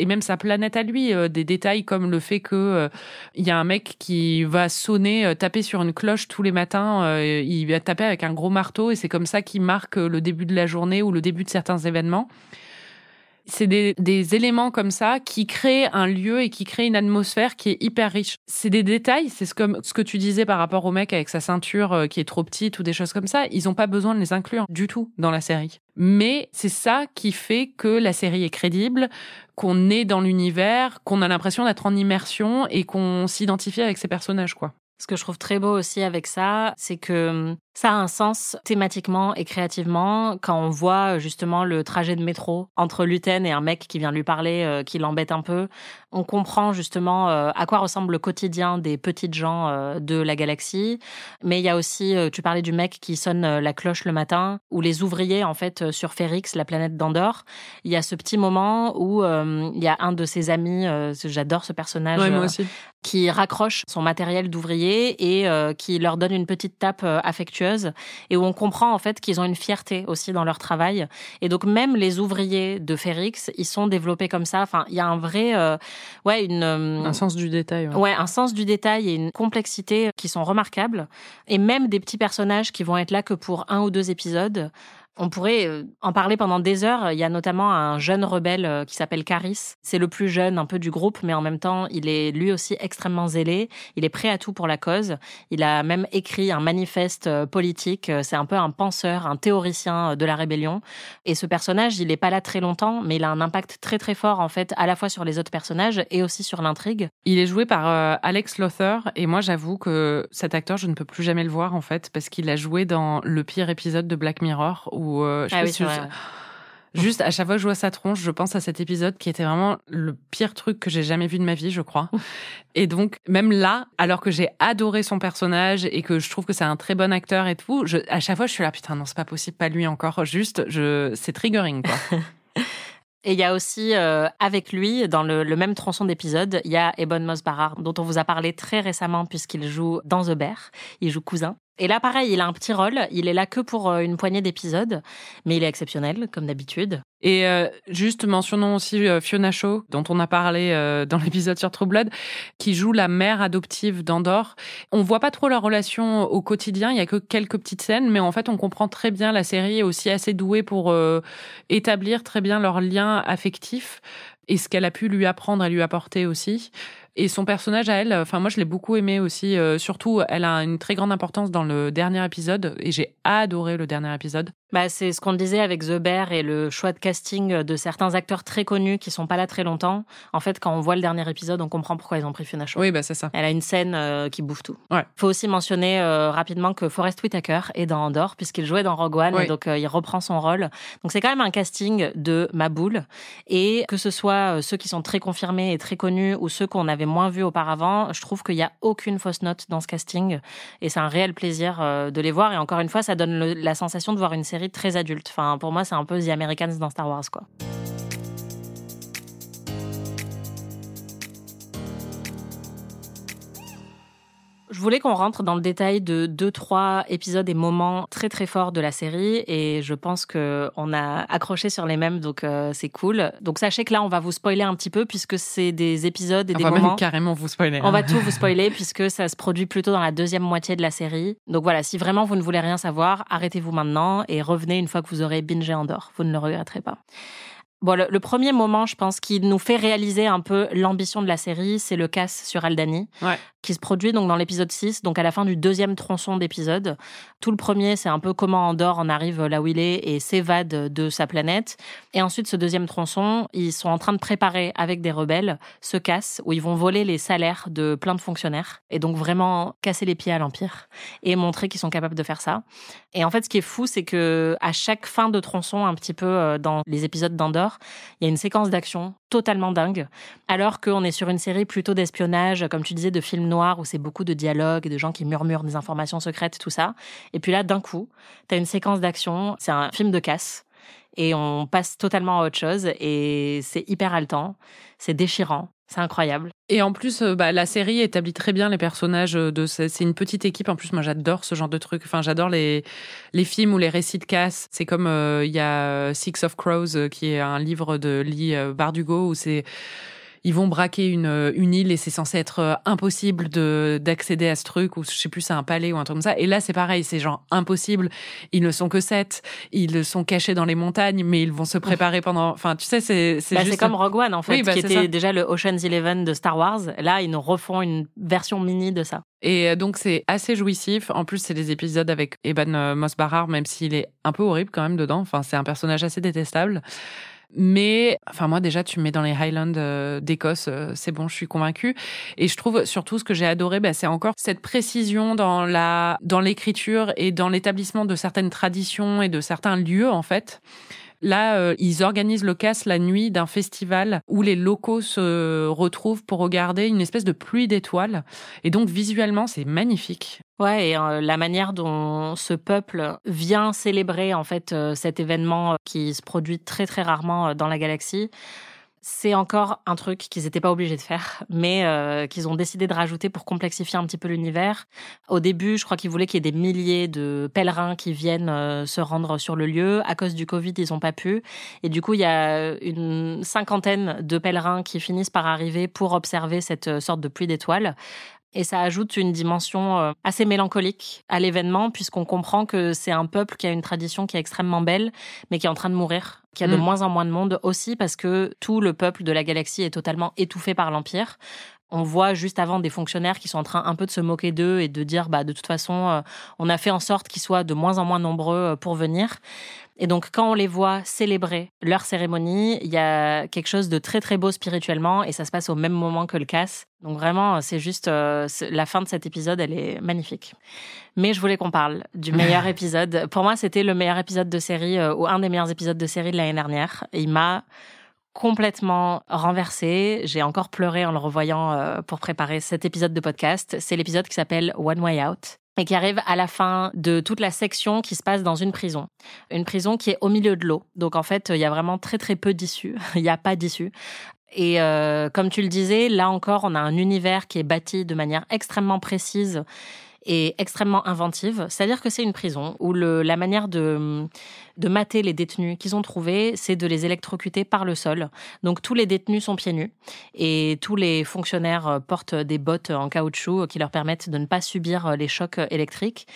et même sa planète à lui. Euh, des détails comme le fait que euh, il y a un mec qui va sonner, euh, taper sur une cloche tous les matins. il va taper avec un gros marteau et c'est comme ça qu'il marque le début de la journée ou le début de certains événements c'est des, éléments comme ça qui créent un lieu et qui créent une atmosphère qui est hyper riche. C'est des détails, c'est ce, comme ce que tu disais par rapport au mec avec sa ceinture euh, qui est trop petite ou des choses comme ça. Ils n'ont pas besoin de les inclure du tout dans la série. Mais c'est ça qui fait que la série est crédible, qu'on est dans l'univers, qu'on a l'impression d'être en immersion et qu'on s'identifie avec ces personnages, quoi. Ce que je trouve très beau aussi avec ça, c'est que hum, ça a un sens thématiquement et créativement quand on voit justement le trajet de métro entre Luten et un mec qui vient lui parler, euh, qui l'embête un peu. On comprend justement euh, à quoi ressemble le quotidien des petites gens euh, de la galaxie. Mais il y a aussi, tu parlais du mec qui sonne la cloche le matin, ou les ouvriers en fait sur Férix, la planète d'Andorre. Il y a ce petit moment où il y a un de ses amis, j'adore ce personnage, qui raccroche son matériel d'ouvrier et qui leur donne une petite tape affectueuse et où on comprend en fait qu'ils ont une fierté aussi dans leur travail. Et donc même les ouvriers de Férix, ils sont développés comme ça. Enfin, il y a un vrai, euh, ouais, une euh, un sens du détail. Ouais. un sens du détail et une complexité qui sont remarquables. Et même des petits personnages qui vont être là que pour un ou deux épisodes. On pourrait euh, en parler pendant des heures. Il y a notamment un jeune rebelle euh, qui s'appelle Caris. C'est le plus jeune un peu du groupe, mais en même temps, il est lui aussi extrêmement zélé. Il est prêt à tout pour la cause. Il a même écrit un manifeste euh, politique. C'est un peu un penseur, un théoricien de la rébellion. Et ce personnage, il n'est pas là très longtemps, mais il a un impact très très fort en fait, à la fois sur les autres personnages et aussi sur l'intrigue. Il est joué par Alex Lothar et moi j'avoue que cet acteur, je ne peux plus jamais le voir en fait parce qu'il a joué dans le pire épisode de Black Mirror où euh, ah Juste à chaque fois que je vois sa tronche, je pense à cet épisode qui était vraiment le pire truc que j'ai jamais vu de ma vie, je crois. et donc même là, alors que j'ai adoré son personnage et que je trouve que c'est un très bon acteur et tout, je, à chaque fois je suis là putain non c'est pas possible, pas lui encore. Juste, je, c'est triggering quoi. Et il y a aussi euh, avec lui, dans le, même tronçon d'épisode, il y a Ebon Moss dont on vous a parlé très récemment puisqu'il joue dans The Bear. Il joue cousin. Et là, pareil, il a un petit rôle. Il est là que pour une poignée d'épisodes, mais il est exceptionnel, comme d'habitude. Et euh, juste mentionnons aussi euh, Fiona Shaw, dont on a parlé euh, dans l'épisode sur True Blood, qui joue la mère adoptive d'Andor. On voit pas trop leur relation au quotidien, il y a que quelques petites scènes, mais en fait on comprend très bien la série est aussi assez douée pour établir très bien leur lien affectif et ce qu'elle a pu lui apprendre et lui apporter aussi. Et son personnage à elle, enfin moi je l'ai beaucoup aimé aussi. Euh, surtout, elle a une très grande importance dans le dernier épisode et j'ai adoré le dernier épisode. Bah, c'est ce qu'on disait avec The Bear et le choix de casting de certains acteurs très connus qui sont pas là très longtemps. En fait, quand on voit le dernier épisode, on comprend pourquoi ils ont pris Fiona Shaw. Oui, bah c'est ça. Elle a une scène euh, qui bouffe tout. Ouais. Faut aussi mentionner euh, rapidement que Forrest Whitaker est dans Andor puisqu'il jouait dans Rogue One et donc il reprend son rôle. Donc c'est quand même un casting de ma boule et que ce soit ceux qui sont très confirmés et très connus ou ceux qu'on avait moins vus auparavant, je trouve qu'il n'y a aucune fausse note dans ce casting et c'est un réel plaisir euh, de les voir. Et encore une fois, ça donne la sensation de voir une série très adulte. Enfin, pour moi, c'est un peu The Americans dans Star Wars, quoi. Voulais qu'on rentre dans le détail de deux, trois épisodes et moments très très forts de la série et je pense que on a accroché sur les mêmes donc euh, c'est cool. Donc sachez que là on va vous spoiler un petit peu puisque c'est des épisodes et on des va moments. Même carrément vous spoiler. On va hein. tout vous spoiler puisque ça se produit plutôt dans la deuxième moitié de la série. Donc voilà, si vraiment vous ne voulez rien savoir, arrêtez-vous maintenant et revenez une fois que vous aurez bingé Andorre. Vous ne le regretterez pas. Bon, le, le, premier moment, je pense, qui nous fait réaliser un peu l'ambition de la série, c'est le casse sur Aldani, Ouais. qui se produit donc dans l'épisode 6, donc à la fin du deuxième tronçon d'épisode. Tout le premier, c'est un peu comment Andorre en arrive là où il est et s'évade de sa planète. Et ensuite, ce deuxième tronçon, ils sont en train de préparer avec des rebelles ce casse où ils vont voler les salaires de plein de fonctionnaires et donc vraiment casser les pieds à l'Empire et montrer qu'ils sont capables de faire ça. Et en fait, ce qui est fou, c'est que à chaque fin de tronçon, un petit peu euh, dans les épisodes d'Andorre, il y a une séquence d'action totalement dingue, alors qu'on est sur une série plutôt d'espionnage, comme tu disais, de films noirs, où c'est beaucoup de dialogues, de gens qui murmurent des informations secrètes, tout ça. Et puis là, d'un coup, tu as une séquence d'action, c'est un film de casse, et on passe totalement à autre chose, et c'est hyper haletant, c'est déchirant, c'est incroyable. Et en plus, euh, bah, la série établit très bien les personnages de. C'est une petite équipe. En plus, moi, j'adore ce genre de truc. Enfin, j'adore les films ou les récits de casse. C'est comme euh, il y a Six of Crows, euh, qui est un livre de Lee Bardugo où c'est ils vont braquer une, une île et c'est censé être euh, impossible de d'accéder à ce truc ou je sais plus c'est un palais ou un truc comme ça et là c'est pareil c'est genre impossible ils ne sont que sept ils sont cachés dans les montagnes mais ils vont se préparer pendant enfin tu sais c'est c'est bah, juste comme Rogue One en fait Oui, bah, qui était ça. déjà le Ocean's Eleven de Star Wars là ils nous refont une version mini de ça Et euh, donc c'est assez jouissif. En plus, c'est des épisodes avec Eban euh, Moss-Bachrach, même s'il est un peu horrible quand même dedans. Enfin, c'est un personnage assez détestable. Mais, enfin, moi, déjà, tu me mets dans les Highlands euh, d'Écosse, euh, c'est bon, je suis convaincue. Et je trouve surtout ce que j'ai adoré, bah, c'est encore cette précision dans la, dans l'écriture et dans l'établissement de certaines traditions et de certains lieux, en fait. Là, euh, ils organisent le casse la nuit d'un festival où les locaux se retrouvent pour regarder une espèce de pluie d'étoiles. Et donc, visuellement, c'est magnifique. Ouais, et euh, la manière dont ce peuple vient célébrer en fait euh, cet événement qui se produit très très rarement dans la galaxie, c'est encore un truc qu'ils n'étaient pas obligés de faire, mais euh, qu'ils ont décidé de rajouter pour complexifier un petit peu l'univers. Au début, je crois qu'ils voulaient qu'il y ait des milliers de pèlerins qui viennent euh, se rendre sur le lieu. À cause du Covid, ils n'ont pas pu. Et du coup, il y a une cinquantaine de pèlerins qui finissent par arriver pour observer cette euh, sorte de pluie d'étoiles. Et ça ajoute une dimension euh, assez mélancolique à l'événement, puisqu'on comprend que c'est un peuple qui a une tradition qui est extrêmement belle, mais qui est en train de mourir, qui a de Mm. moins en moins de monde aussi, parce que tout le peuple de la galaxie est totalement étouffé par l'Empire. On voit juste avant des fonctionnaires qui sont en train un peu de se moquer d'eux et de dire, bah, de toute façon, euh, on a fait en sorte qu'ils soient de moins en moins nombreux euh, pour venir. Et donc, quand on les voit célébrer leur cérémonie, il y a quelque chose de très très beau spirituellement et ça se passe au même moment que le casse. Donc vraiment, c'est juste euh, c'est- la fin de cet épisode, elle est magnifique. Mais je voulais qu'on parle du meilleur épisode. Pour moi, c'était le meilleur épisode de série euh, ou un des meilleurs épisodes de série de l'année dernière. Et il m'a complètement renversé. J'ai encore pleuré en le revoyant euh, pour préparer cet épisode de podcast. C'est l'épisode qui s'appelle One Way Out et qui arrive à la fin de toute la section qui se passe dans une prison. Une prison qui est au milieu de l'eau. Donc en fait, il y a vraiment très très peu d'issues. il n'y a pas d'issue. Et euh, comme tu le disais, là encore, on a un univers qui est bâti de manière extrêmement précise est extrêmement inventive. C'est-à-dire que c'est une prison où le, la manière de, de mater les détenus qu'ils ont trouvés, c'est de les électrocuter par le sol. Donc tous les détenus sont pieds nus et tous les fonctionnaires euh, portent des bottes en caoutchouc qui leur permettent de ne pas subir euh, les chocs électriques.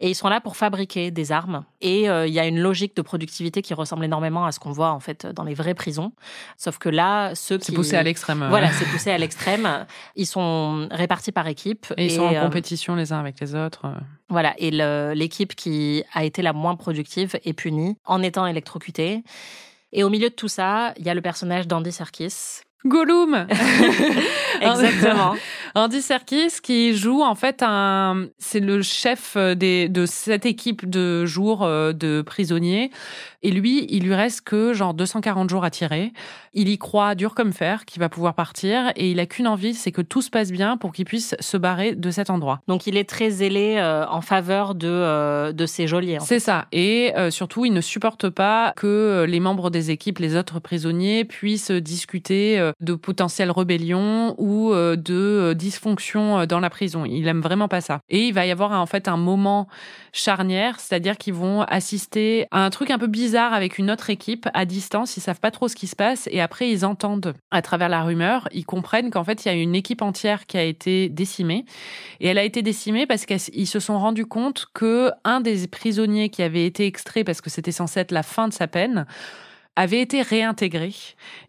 Et ils sont là pour fabriquer des armes. Et euh, il y a une logique de productivité qui ressemble énormément à ce qu'on voit en fait dans les vraies prisons. Sauf que là, ceux qui... C'est poussé à l'extrême. Voilà, c'est poussé à l'extrême. Ils sont répartis par équipe. Et ils sont en compétition les uns avec les autres. Voilà, et l'équipe qui a été la moins productive est punie en étant électrocutée. Et au milieu de tout ça, il y a le personnage d'Andy Serkis, Gollum Exactement. Andy Serkis qui joue en fait un... C'est le chef des, de cette équipe de jours euh, de prisonniers. Et lui, il lui reste que genre 240 jours à tirer. Il y croit dur comme fer qu'il va pouvoir partir. Et il a qu'une envie, c'est que tout se passe bien pour qu'il puisse se barrer de cet endroit. Donc il est très zélé euh, en faveur de, euh, de ses geôliers. C'est ça. Et surtout, il ne supporte pas que les membres des équipes, les autres prisonniers, puissent discuter de potentielles rébellions ou euh, de euh, dysfonction euh, dans la prison. Il aime vraiment pas ça. Et il va y avoir en fait un moment charnière, c'est-à-dire qu'ils vont assister à un truc un peu bizarre avec une autre équipe à distance. Ils savent pas trop ce qui se passe et après ils entendent à travers la rumeur, ils comprennent qu'en fait il y a une équipe entière qui a été décimée et elle a été décimée parce qu'ils se sont rendus compte que un des prisonniers qui avait été extrait parce que c'était censé être la fin de sa peine avaient été réintégrés.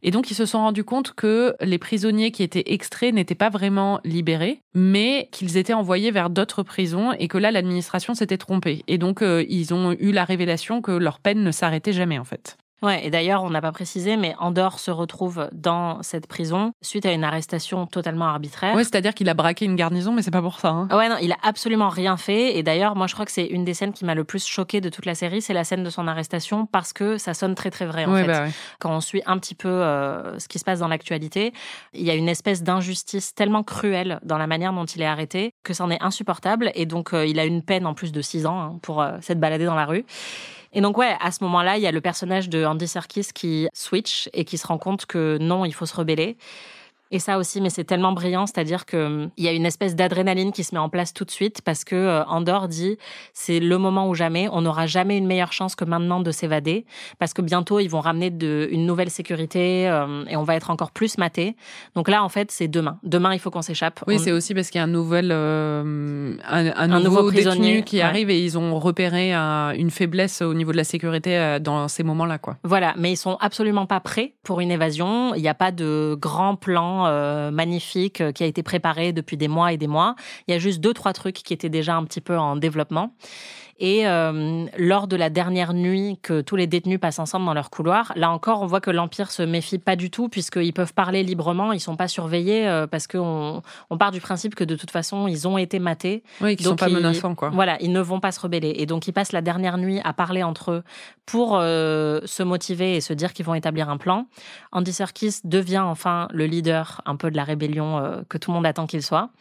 Et donc, ils se sont rendus compte que les prisonniers qui étaient extraits n'étaient pas vraiment libérés, mais qu'ils étaient envoyés vers d'autres prisons et que là, l'administration s'était trompée. Et donc, euh, ils ont eu la révélation que leur peine ne s'arrêtait jamais, en fait. Ouais, et d'ailleurs, on n'a pas précisé, mais Andorre se retrouve dans cette prison suite à une arrestation totalement arbitraire. Ouais, c'est-à-dire qu'il a braqué une garnison, mais c'est pas pour ça. Hein. Ouais, non, il a absolument rien fait. Et d'ailleurs, moi, je crois que c'est une des scènes qui m'a le plus choquée de toute la série, c'est la scène de son arrestation parce que ça sonne très très vrai en fait. Bah Quand on suit un petit peu euh, ce qui se passe dans l'actualité, il y a une espèce d'injustice tellement cruelle dans la manière dont il est arrêté que c'en est insupportable. Et donc, euh, il a une peine en plus de 6 ans hein, pour euh, s'être baladé dans la rue. Et donc, ouais, à ce moment-là, il y a le personnage de Andy Serkis qui switch et qui se rend compte que non, il faut se rebeller. Et ça aussi, mais c'est tellement brillant, c'est-à-dire qu'il hum, y a une espèce d'adrénaline qui se met en place tout de suite parce que euh, Andorre dit c'est le moment ou jamais, on n'aura jamais une meilleure chance que maintenant de s'évader parce que bientôt ils vont ramener de, une nouvelle sécurité euh, et on va être encore plus maté. Donc là, en fait, c'est demain. Demain, il faut qu'on s'échappe. Oui, c'est aussi parce qu'il y a un nouvel, euh, un, nouveau, détenu qui arrive et ils ont repéré une faiblesse au niveau de la sécurité dans ces moments-là, quoi. Voilà, mais ils sont absolument pas prêts pour une évasion. Il n'y a pas de grand plan euh, magnifique euh, qui a été préparé depuis des mois et des mois. Il y a juste deux, trois trucs qui étaient déjà un petit peu en développement. Et euh, lors de la dernière nuit que tous les détenus passent ensemble dans leur couloir, là encore, on voit que l'Empire se méfie pas du tout puisqu'ils peuvent parler librement, ils sont pas surveillés euh, parce qu'on on part du principe que de toute façon, ils ont été matés. Oui, qu'ils sont pas menaçants, quoi. Voilà, ils ne vont pas se rebeller. Et donc, ils passent la dernière nuit à parler entre eux pour euh, se motiver et se dire qu'ils vont établir un plan. Andy Serkis devient enfin le leader un peu de la rébellion que tout le monde attend qu'il soit.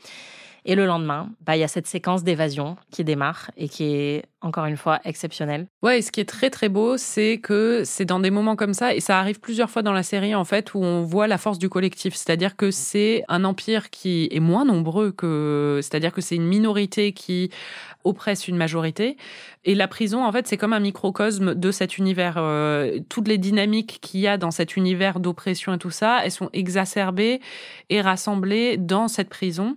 Et le lendemain, bah, il y a cette séquence d'évasion qui démarre et qui est encore une fois exceptionnelle. Ouais, et ce qui est très très beau, c'est que c'est dans des moments comme ça, et ça arrive plusieurs fois dans la série en fait, où on voit la force du collectif. C'est-à-dire que c'est un empire qui est moins nombreux que, c'est-à-dire que c'est une minorité qui oppresse une majorité. Et la prison, en fait, c'est comme un microcosme de cet univers. Euh, toutes les dynamiques qu'il y a dans cet univers d'oppression et tout ça, elles sont exacerbées et rassemblées dans cette prison.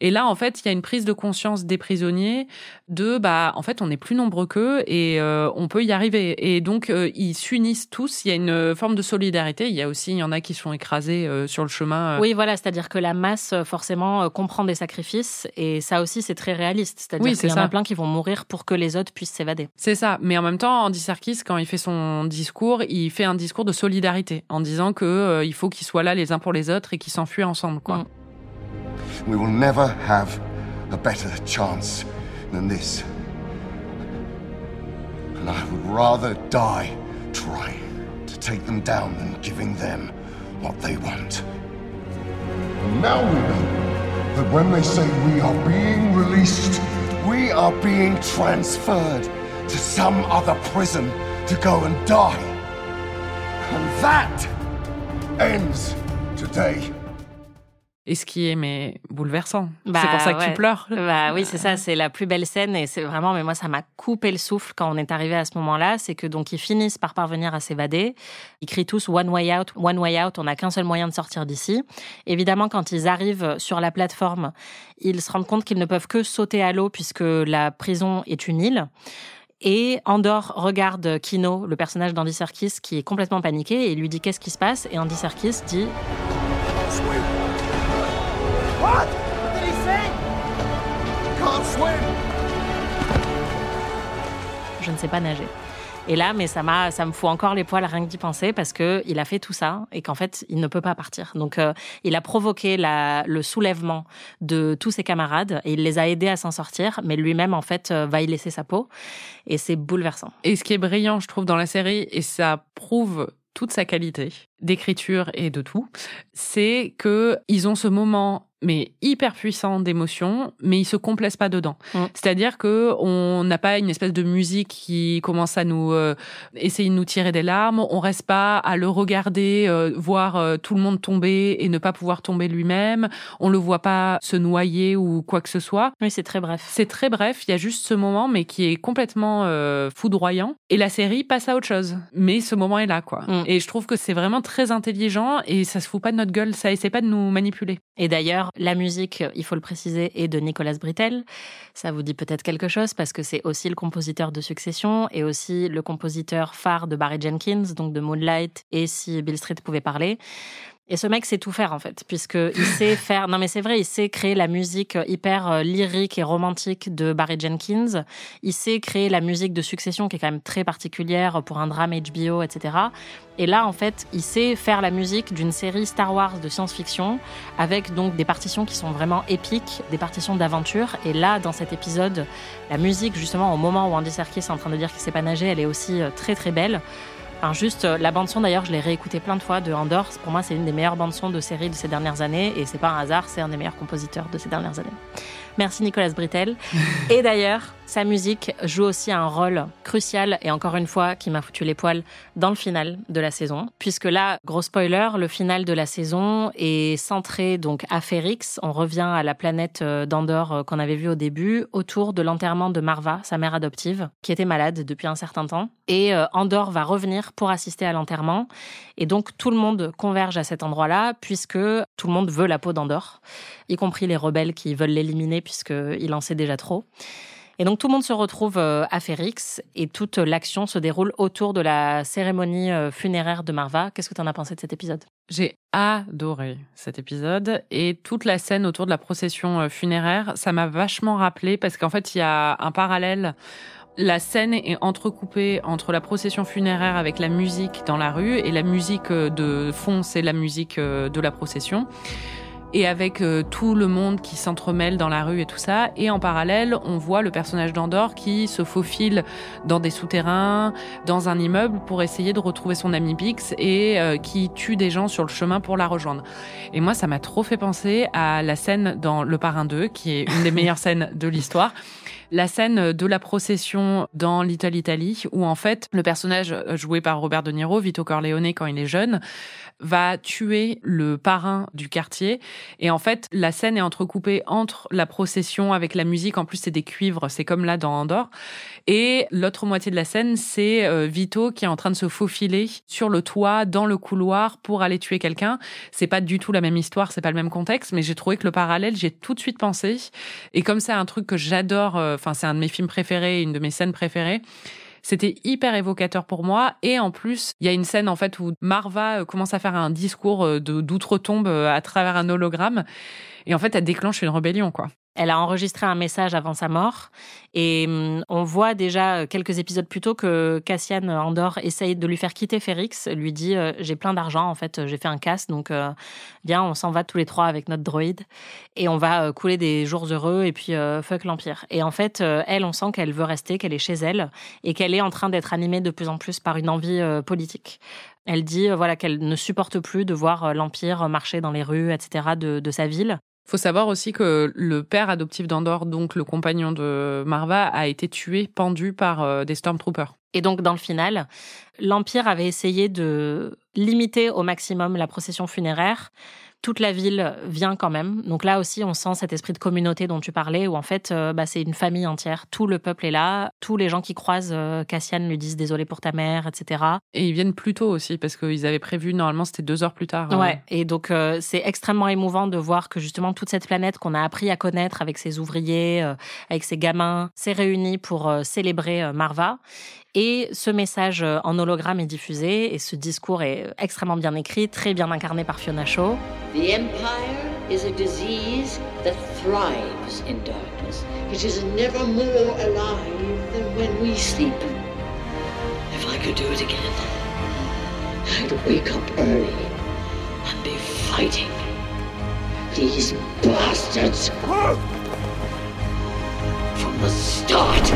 Et là, en fait, il y a une prise de conscience des prisonniers de, bah, en fait, on est plus nombreux qu'eux et euh, on peut y arriver. Et donc, euh, ils s'unissent tous. Il y a une forme de solidarité. Il y a aussi, il y en a qui sont écrasés sur le chemin. Oui, voilà, c'est-à-dire que la masse, forcément, comprend des sacrifices. Et ça aussi, c'est très réaliste. C'est-à-dire qu'il y en a plein qui vont mourir pour que les autres puissent s'évader. C'est ça. Mais en même temps, Andy Serkis, quand il fait son discours, il fait un discours de solidarité en disant que euh, il faut qu'ils soient là les uns pour les autres et qu'ils s'enfuient ensemble, quoi. Mm. We will never have a better chance than this. And I would rather die trying to take them down than giving them what they want. And now we know that when they say we are being released We are being transferred to some other prison to go and die. And that ends today. Et ce qui est mais bouleversant. Bah, c'est pour ça que tu pleures. Bah oui, c'est ça, c'est la plus belle scène et c'est vraiment, mais moi, ça m'a coupé le souffle quand on est arrivé à ce moment-là. C'est que donc ils finissent par parvenir à s'évader. Ils crient tous One way out, one way out. On n'a qu'un seul moyen de sortir d'ici. Évidemment, quand ils arrivent sur la plateforme, ils se rendent compte qu'ils ne peuvent que sauter à l'eau puisque la prison est une île. Et Andor regarde Kino, le personnage d'Andy Serkis, qui est complètement paniqué et il lui dit qu'est-ce qui se passe? Et Andy Serkis dit What? What did he say? Can't swim. je ne sais pas nager. Et là, mais ça m'a, ça me fout encore les poils rien que d'y penser parce que il a fait tout ça et qu'en fait, il ne peut pas partir. Donc, euh, il a provoqué la, le soulèvement de tous ses camarades et il les a aidés à s'en sortir, mais lui-même, en fait, euh, va y laisser sa peau et c'est bouleversant. Et ce qui est brillant, je trouve, dans la série, et ça prouve toute sa qualité d'écriture et de tout, c'est que ils ont ce moment mais hyper puissant d'émotion, mais ils se complaisent pas dedans. Mm. C'est-à-dire que on n'a pas une espèce de musique qui commence à nous euh, essayer de nous tirer des larmes. On reste pas à le regarder, euh, voir euh, tout le monde tomber et ne pas pouvoir tomber lui-même. On le voit pas se noyer ou quoi que ce soit. Oui, c'est très bref. C'est très bref, il y a juste ce moment, mais qui est complètement foudroyant. Et la série passe à autre chose. Mais ce moment est là, quoi. Mm. Et je trouve que c'est vraiment très intelligent et ça se fout pas de notre gueule, ça essaie pas de nous manipuler. Et d'ailleurs, la musique, il faut le préciser, est de Nicolas Britell. Ça vous dit peut-être quelque chose parce que c'est aussi le compositeur de Succession et aussi le compositeur phare de Barry Jenkins, donc de Moonlight et si Bill Street pouvait parler. Et ce mec sait tout faire en fait, puisqu'il sait faire. Non mais c'est vrai, il sait créer la musique hyper euh, lyrique et romantique de Barry Jenkins. Il sait créer la musique de Succession qui est quand même très particulière pour un drame HBO, etc. Et là en fait, il sait faire la musique d'une série Star Wars de science-fiction avec donc des partitions qui sont vraiment épiques, des partitions d'aventure. Et là, dans cet épisode, la musique justement au moment où Andy Serkis est en train de dire qu'il sait pas nager, elle est aussi euh, très très belle. Enfin, juste euh, la bande son d'ailleurs, je l'ai réécoutée plein de fois de Andor. Pour moi, c'est une des meilleures bandes son de série de ces dernières années et c'est pas un hasard, c'est un des meilleurs compositeurs de ces dernières années. Merci Nicolas Britell. et d'ailleurs, sa musique joue aussi un rôle crucial et encore une fois qui m'a foutu les poils dans le final de la saison, puisque là, gros spoiler, le final de la saison est centré donc à Férix. On revient à la planète euh, d'Andor euh, qu'on avait vue au début, autour de l'enterrement de Marva, sa mère adoptive, qui était malade depuis un certain temps. Et euh, Andor va revenir pour assister à l'enterrement. Et donc tout le monde converge à cet endroit-là, puisque tout le monde veut la peau d'Andor, y compris les rebelles qui veulent l'éliminer puisqu'il en sait déjà trop. Et donc tout le monde se retrouve euh, à Férix et toute l'action se déroule autour de la cérémonie euh, funéraire de Marva. Qu'est-ce que tu en as pensé de cet épisode? J'ai adoré cet épisode et toute la scène autour de la procession euh, funéraire, ça m'a vachement rappelé parce qu'en fait, il y a un parallèle. La scène est entrecoupée entre la procession funéraire avec la musique dans la rue et la musique de fond, c'est la musique de la procession. Et avec euh, tout le monde qui s'entremêle dans la rue et tout ça. Et en parallèle, on voit le personnage d'Andor qui se faufile dans des souterrains, dans un immeuble pour essayer de retrouver son ami Bix et euh, qui tue des gens sur le chemin pour la rejoindre. Et moi, ça m'a trop fait penser à la scène dans Le Parrain 2, qui est une des meilleures scènes de l'histoire. La scène de la procession dans Little Italy, où en fait, le personnage euh, joué par Robert De Niro, Vito Corleone, quand il est jeune, va tuer le parrain du quartier. Et en fait, la scène est entrecoupée entre la procession avec la musique. En plus, c'est des cuivres. C'est comme là dans Andorre. Et l'autre moitié de la scène, c'est euh, Vito qui est en train de se faufiler sur le toit, dans le couloir, pour aller tuer quelqu'un. C'est pas du tout la même histoire, c'est pas le même contexte, mais j'ai trouvé que le parallèle, j'ai tout de suite pensé. Et comme c'est un truc que j'adore, euh, enfin, c'est un de mes films préférés, une de mes scènes préférées. C'était hyper évocateur pour moi. Et en plus, il y a une scène en fait où Marva euh, commence à faire un discours euh, de d'outre-tombe euh, à travers un hologramme. Et en fait, elle déclenche une rébellion, quoi. Elle a enregistré un message avant sa mort et hum, on voit déjà quelques épisodes plus tôt que Cassian Andor essaye de lui faire quitter Férix, lui dit euh, j'ai plein d'argent en fait, j'ai fait un casse donc euh, viens on s'en va tous les trois avec notre droïde et on va euh, couler des jours heureux et puis euh, fuck l'empire. Et en fait euh, elle on sent qu'elle veut rester, qu'elle est chez elle et qu'elle est en train d'être animée de plus en plus par une envie euh, politique. Elle dit euh, voilà qu'elle ne supporte plus de voir euh, l'empire marcher dans les rues etc de sa ville Faut savoir aussi que le père adoptif d'Andor, donc le compagnon de Marva, a été tué, pendu par euh, des Stormtroopers. Et donc, dans le final, l'Empire avait essayé de limiter au maximum la procession funéraire, toute la ville vient quand même. Donc là aussi, on sent cet esprit de communauté dont tu parlais, où en fait, euh, bah, c'est une famille entière. Tout le peuple est là. Tous les gens qui croisent euh, Cassian lui disent désolé pour ta mère, etc. Et ils viennent plus tôt aussi, parce qu'ils avaient prévu, normalement, c'était deux heures plus tard. hein. Ouais. Et donc, euh, c'est extrêmement émouvant de voir que justement toute cette planète qu'on a appris à connaître avec ses ouvriers, avec ses gamins, s'est réunie pour célébrer Marva. Et ce message euh, en hologramme est diffusé et ce discours est extrêmement bien écrit, très bien incarné par Fiona Shaw. The Empire is a disease that thrives in darkness. It is never more alive than when we sleep. If I could do it again, I'd wake up early and be fighting these bastards from the start.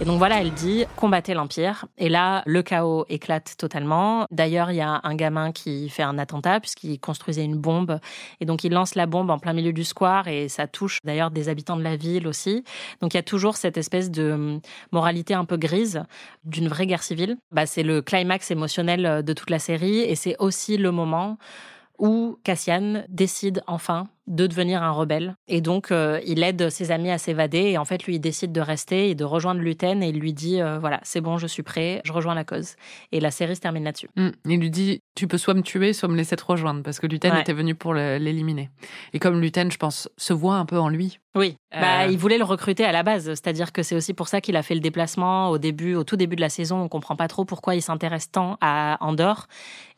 Et donc voilà, elle dit combattez l'Empire. Et là, le chaos éclate totalement. D'ailleurs, il y a un gamin qui fait un attentat puisqu'il construisait une bombe. Et donc il lance la bombe en plein milieu du square et ça touche d'ailleurs des habitants de la ville aussi. Donc il y a toujours cette espèce de hum, moralité un peu grise d'une vraie guerre civile. Bah, c'est le climax émotionnel de toute la série et c'est aussi le moment où Cassian décide enfin de devenir un rebelle. Et donc, euh, il aide ses amis à s'évader. Et en fait, lui, il décide de rester et de rejoindre Luten. Et il lui dit, euh, voilà, c'est bon, je suis prêt, je rejoins la cause. Et la série se termine là-dessus. Mm. Il lui dit Tu peux soit me tuer, soit me laisser te rejoindre, parce que Luten Ouais. était venu pour l'éliminer. Et comme Luten, je pense, se voit un peu en lui. Oui, Euh. bah, il voulait le recruter à la base, c'est-à-dire que c'est aussi pour ça qu'il a fait le déplacement au début, au tout début de la saison. On comprend pas trop pourquoi il s'intéresse tant à Andorre.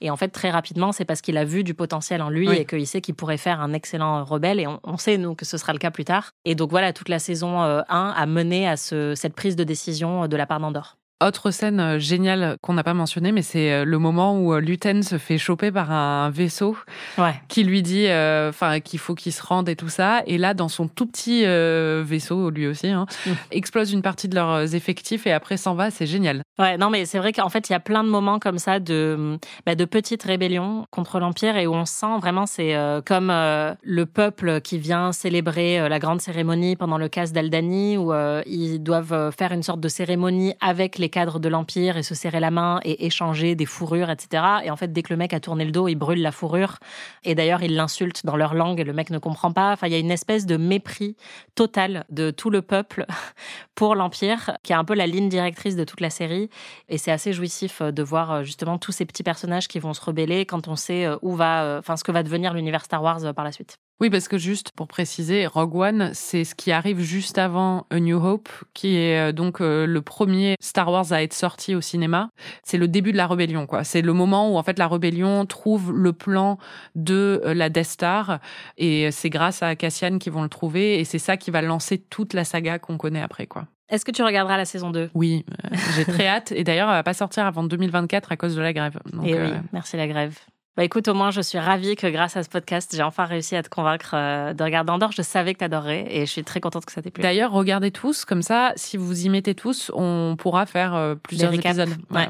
Et en fait, très rapidement, c'est parce qu'il a vu du potentiel en lui Oui. et qu'il sait qu'il pourrait faire un excellent rebelle. Et on, on sait, nous, que ce sera le cas plus tard. Et donc voilà, toute la saison euh, 1 a mené à ce- cette prise de décision euh, de la part d'Andorre. Autre scène euh, géniale qu'on n'a pas mentionnée, mais c'est euh, le moment où euh, Luten se fait choper par un vaisseau Ouais. qui lui dit euh, qu'il faut qu'il se rende et tout ça. Et là, dans son tout petit euh, vaisseau, lui aussi, hein, Mm. explose une partie de leurs effectifs et après s'en va. C'est génial. Ouais, non, mais c'est vrai qu'en fait, il y a plein de moments comme ça de, bah, de petites rébellions contre l'Empire et où on sent vraiment, c'est euh, comme le peuple qui vient célébrer la grande cérémonie pendant le casse d'Aldani, où ils doivent faire une sorte de cérémonie avec les cadres de l'Empire et se serrer la main et échanger des fourrures, etc. Et en fait, dès que le mec a tourné le dos, il brûle la fourrure. Et d'ailleurs, il l'insulte dans leur langue et le mec ne comprend pas. Enfin, il y a une espèce de mépris total de tout le peuple pour l'Empire, qui est un peu la ligne directrice de toute la série. Et c'est assez jouissif euh, de voir euh, justement tous ces petits personnages qui vont se rebeller quand on sait euh, où va, enfin, ce que va devenir l'univers Star Wars par la suite. Oui, parce que juste pour préciser, Rogue One, c'est ce qui arrive juste avant A New Hope, qui est euh, donc euh, le premier Star Wars à être sorti au cinéma. C'est le début de la rébellion, quoi. C'est le moment où en fait la rébellion trouve le plan de euh, la Death Star, et c'est grâce à Cassian qu'ils vont le trouver, et c'est ça qui va lancer toute la saga qu'on connaît après, quoi. Est-ce que tu regarderas la saison 2 Oui, euh, j'ai très hâte, et d'ailleurs, elle va pas sortir avant 2024 à cause de la grève. Donc, Et Eh oui, euh, merci la grève. Bah écoute, au moins, je suis ravie que grâce à ce podcast, j'ai enfin réussi à te convaincre euh, de regarder Andorre. Je savais que t'adorerais et je suis très contente que ça t'ait plu. D'ailleurs, regardez tous, comme ça, si vous y mettez tous, on pourra faire euh, plusieurs épisodes. Ouais.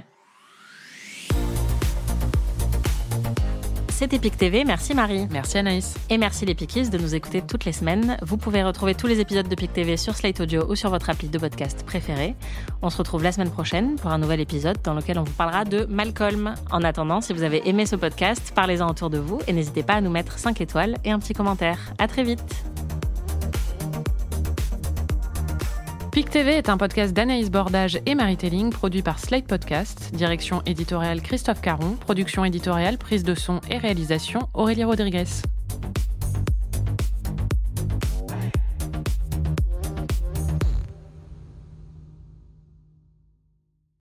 C'était Pic TV, merci Marie. Merci Anaïs. Et merci les Pikis de nous écouter toutes les semaines. Vous pouvez retrouver tous les épisodes de Pic TV sur Slate Audio ou sur votre appli de podcast préféré. On se retrouve la semaine prochaine pour un nouvel épisode dans lequel on vous parlera de Malcolm. En attendant, si vous avez aimé ce podcast, parlez-en autour de vous et n'hésitez pas à nous mettre 5 étoiles et un petit commentaire. À très vite. PIC TV est un podcast d'Anaïs Bordage et Marie Telling, produit par Slate Podcast, direction éditoriale Christophe Caron, production éditoriale, prise de son et réalisation Aurélie Rodriguez.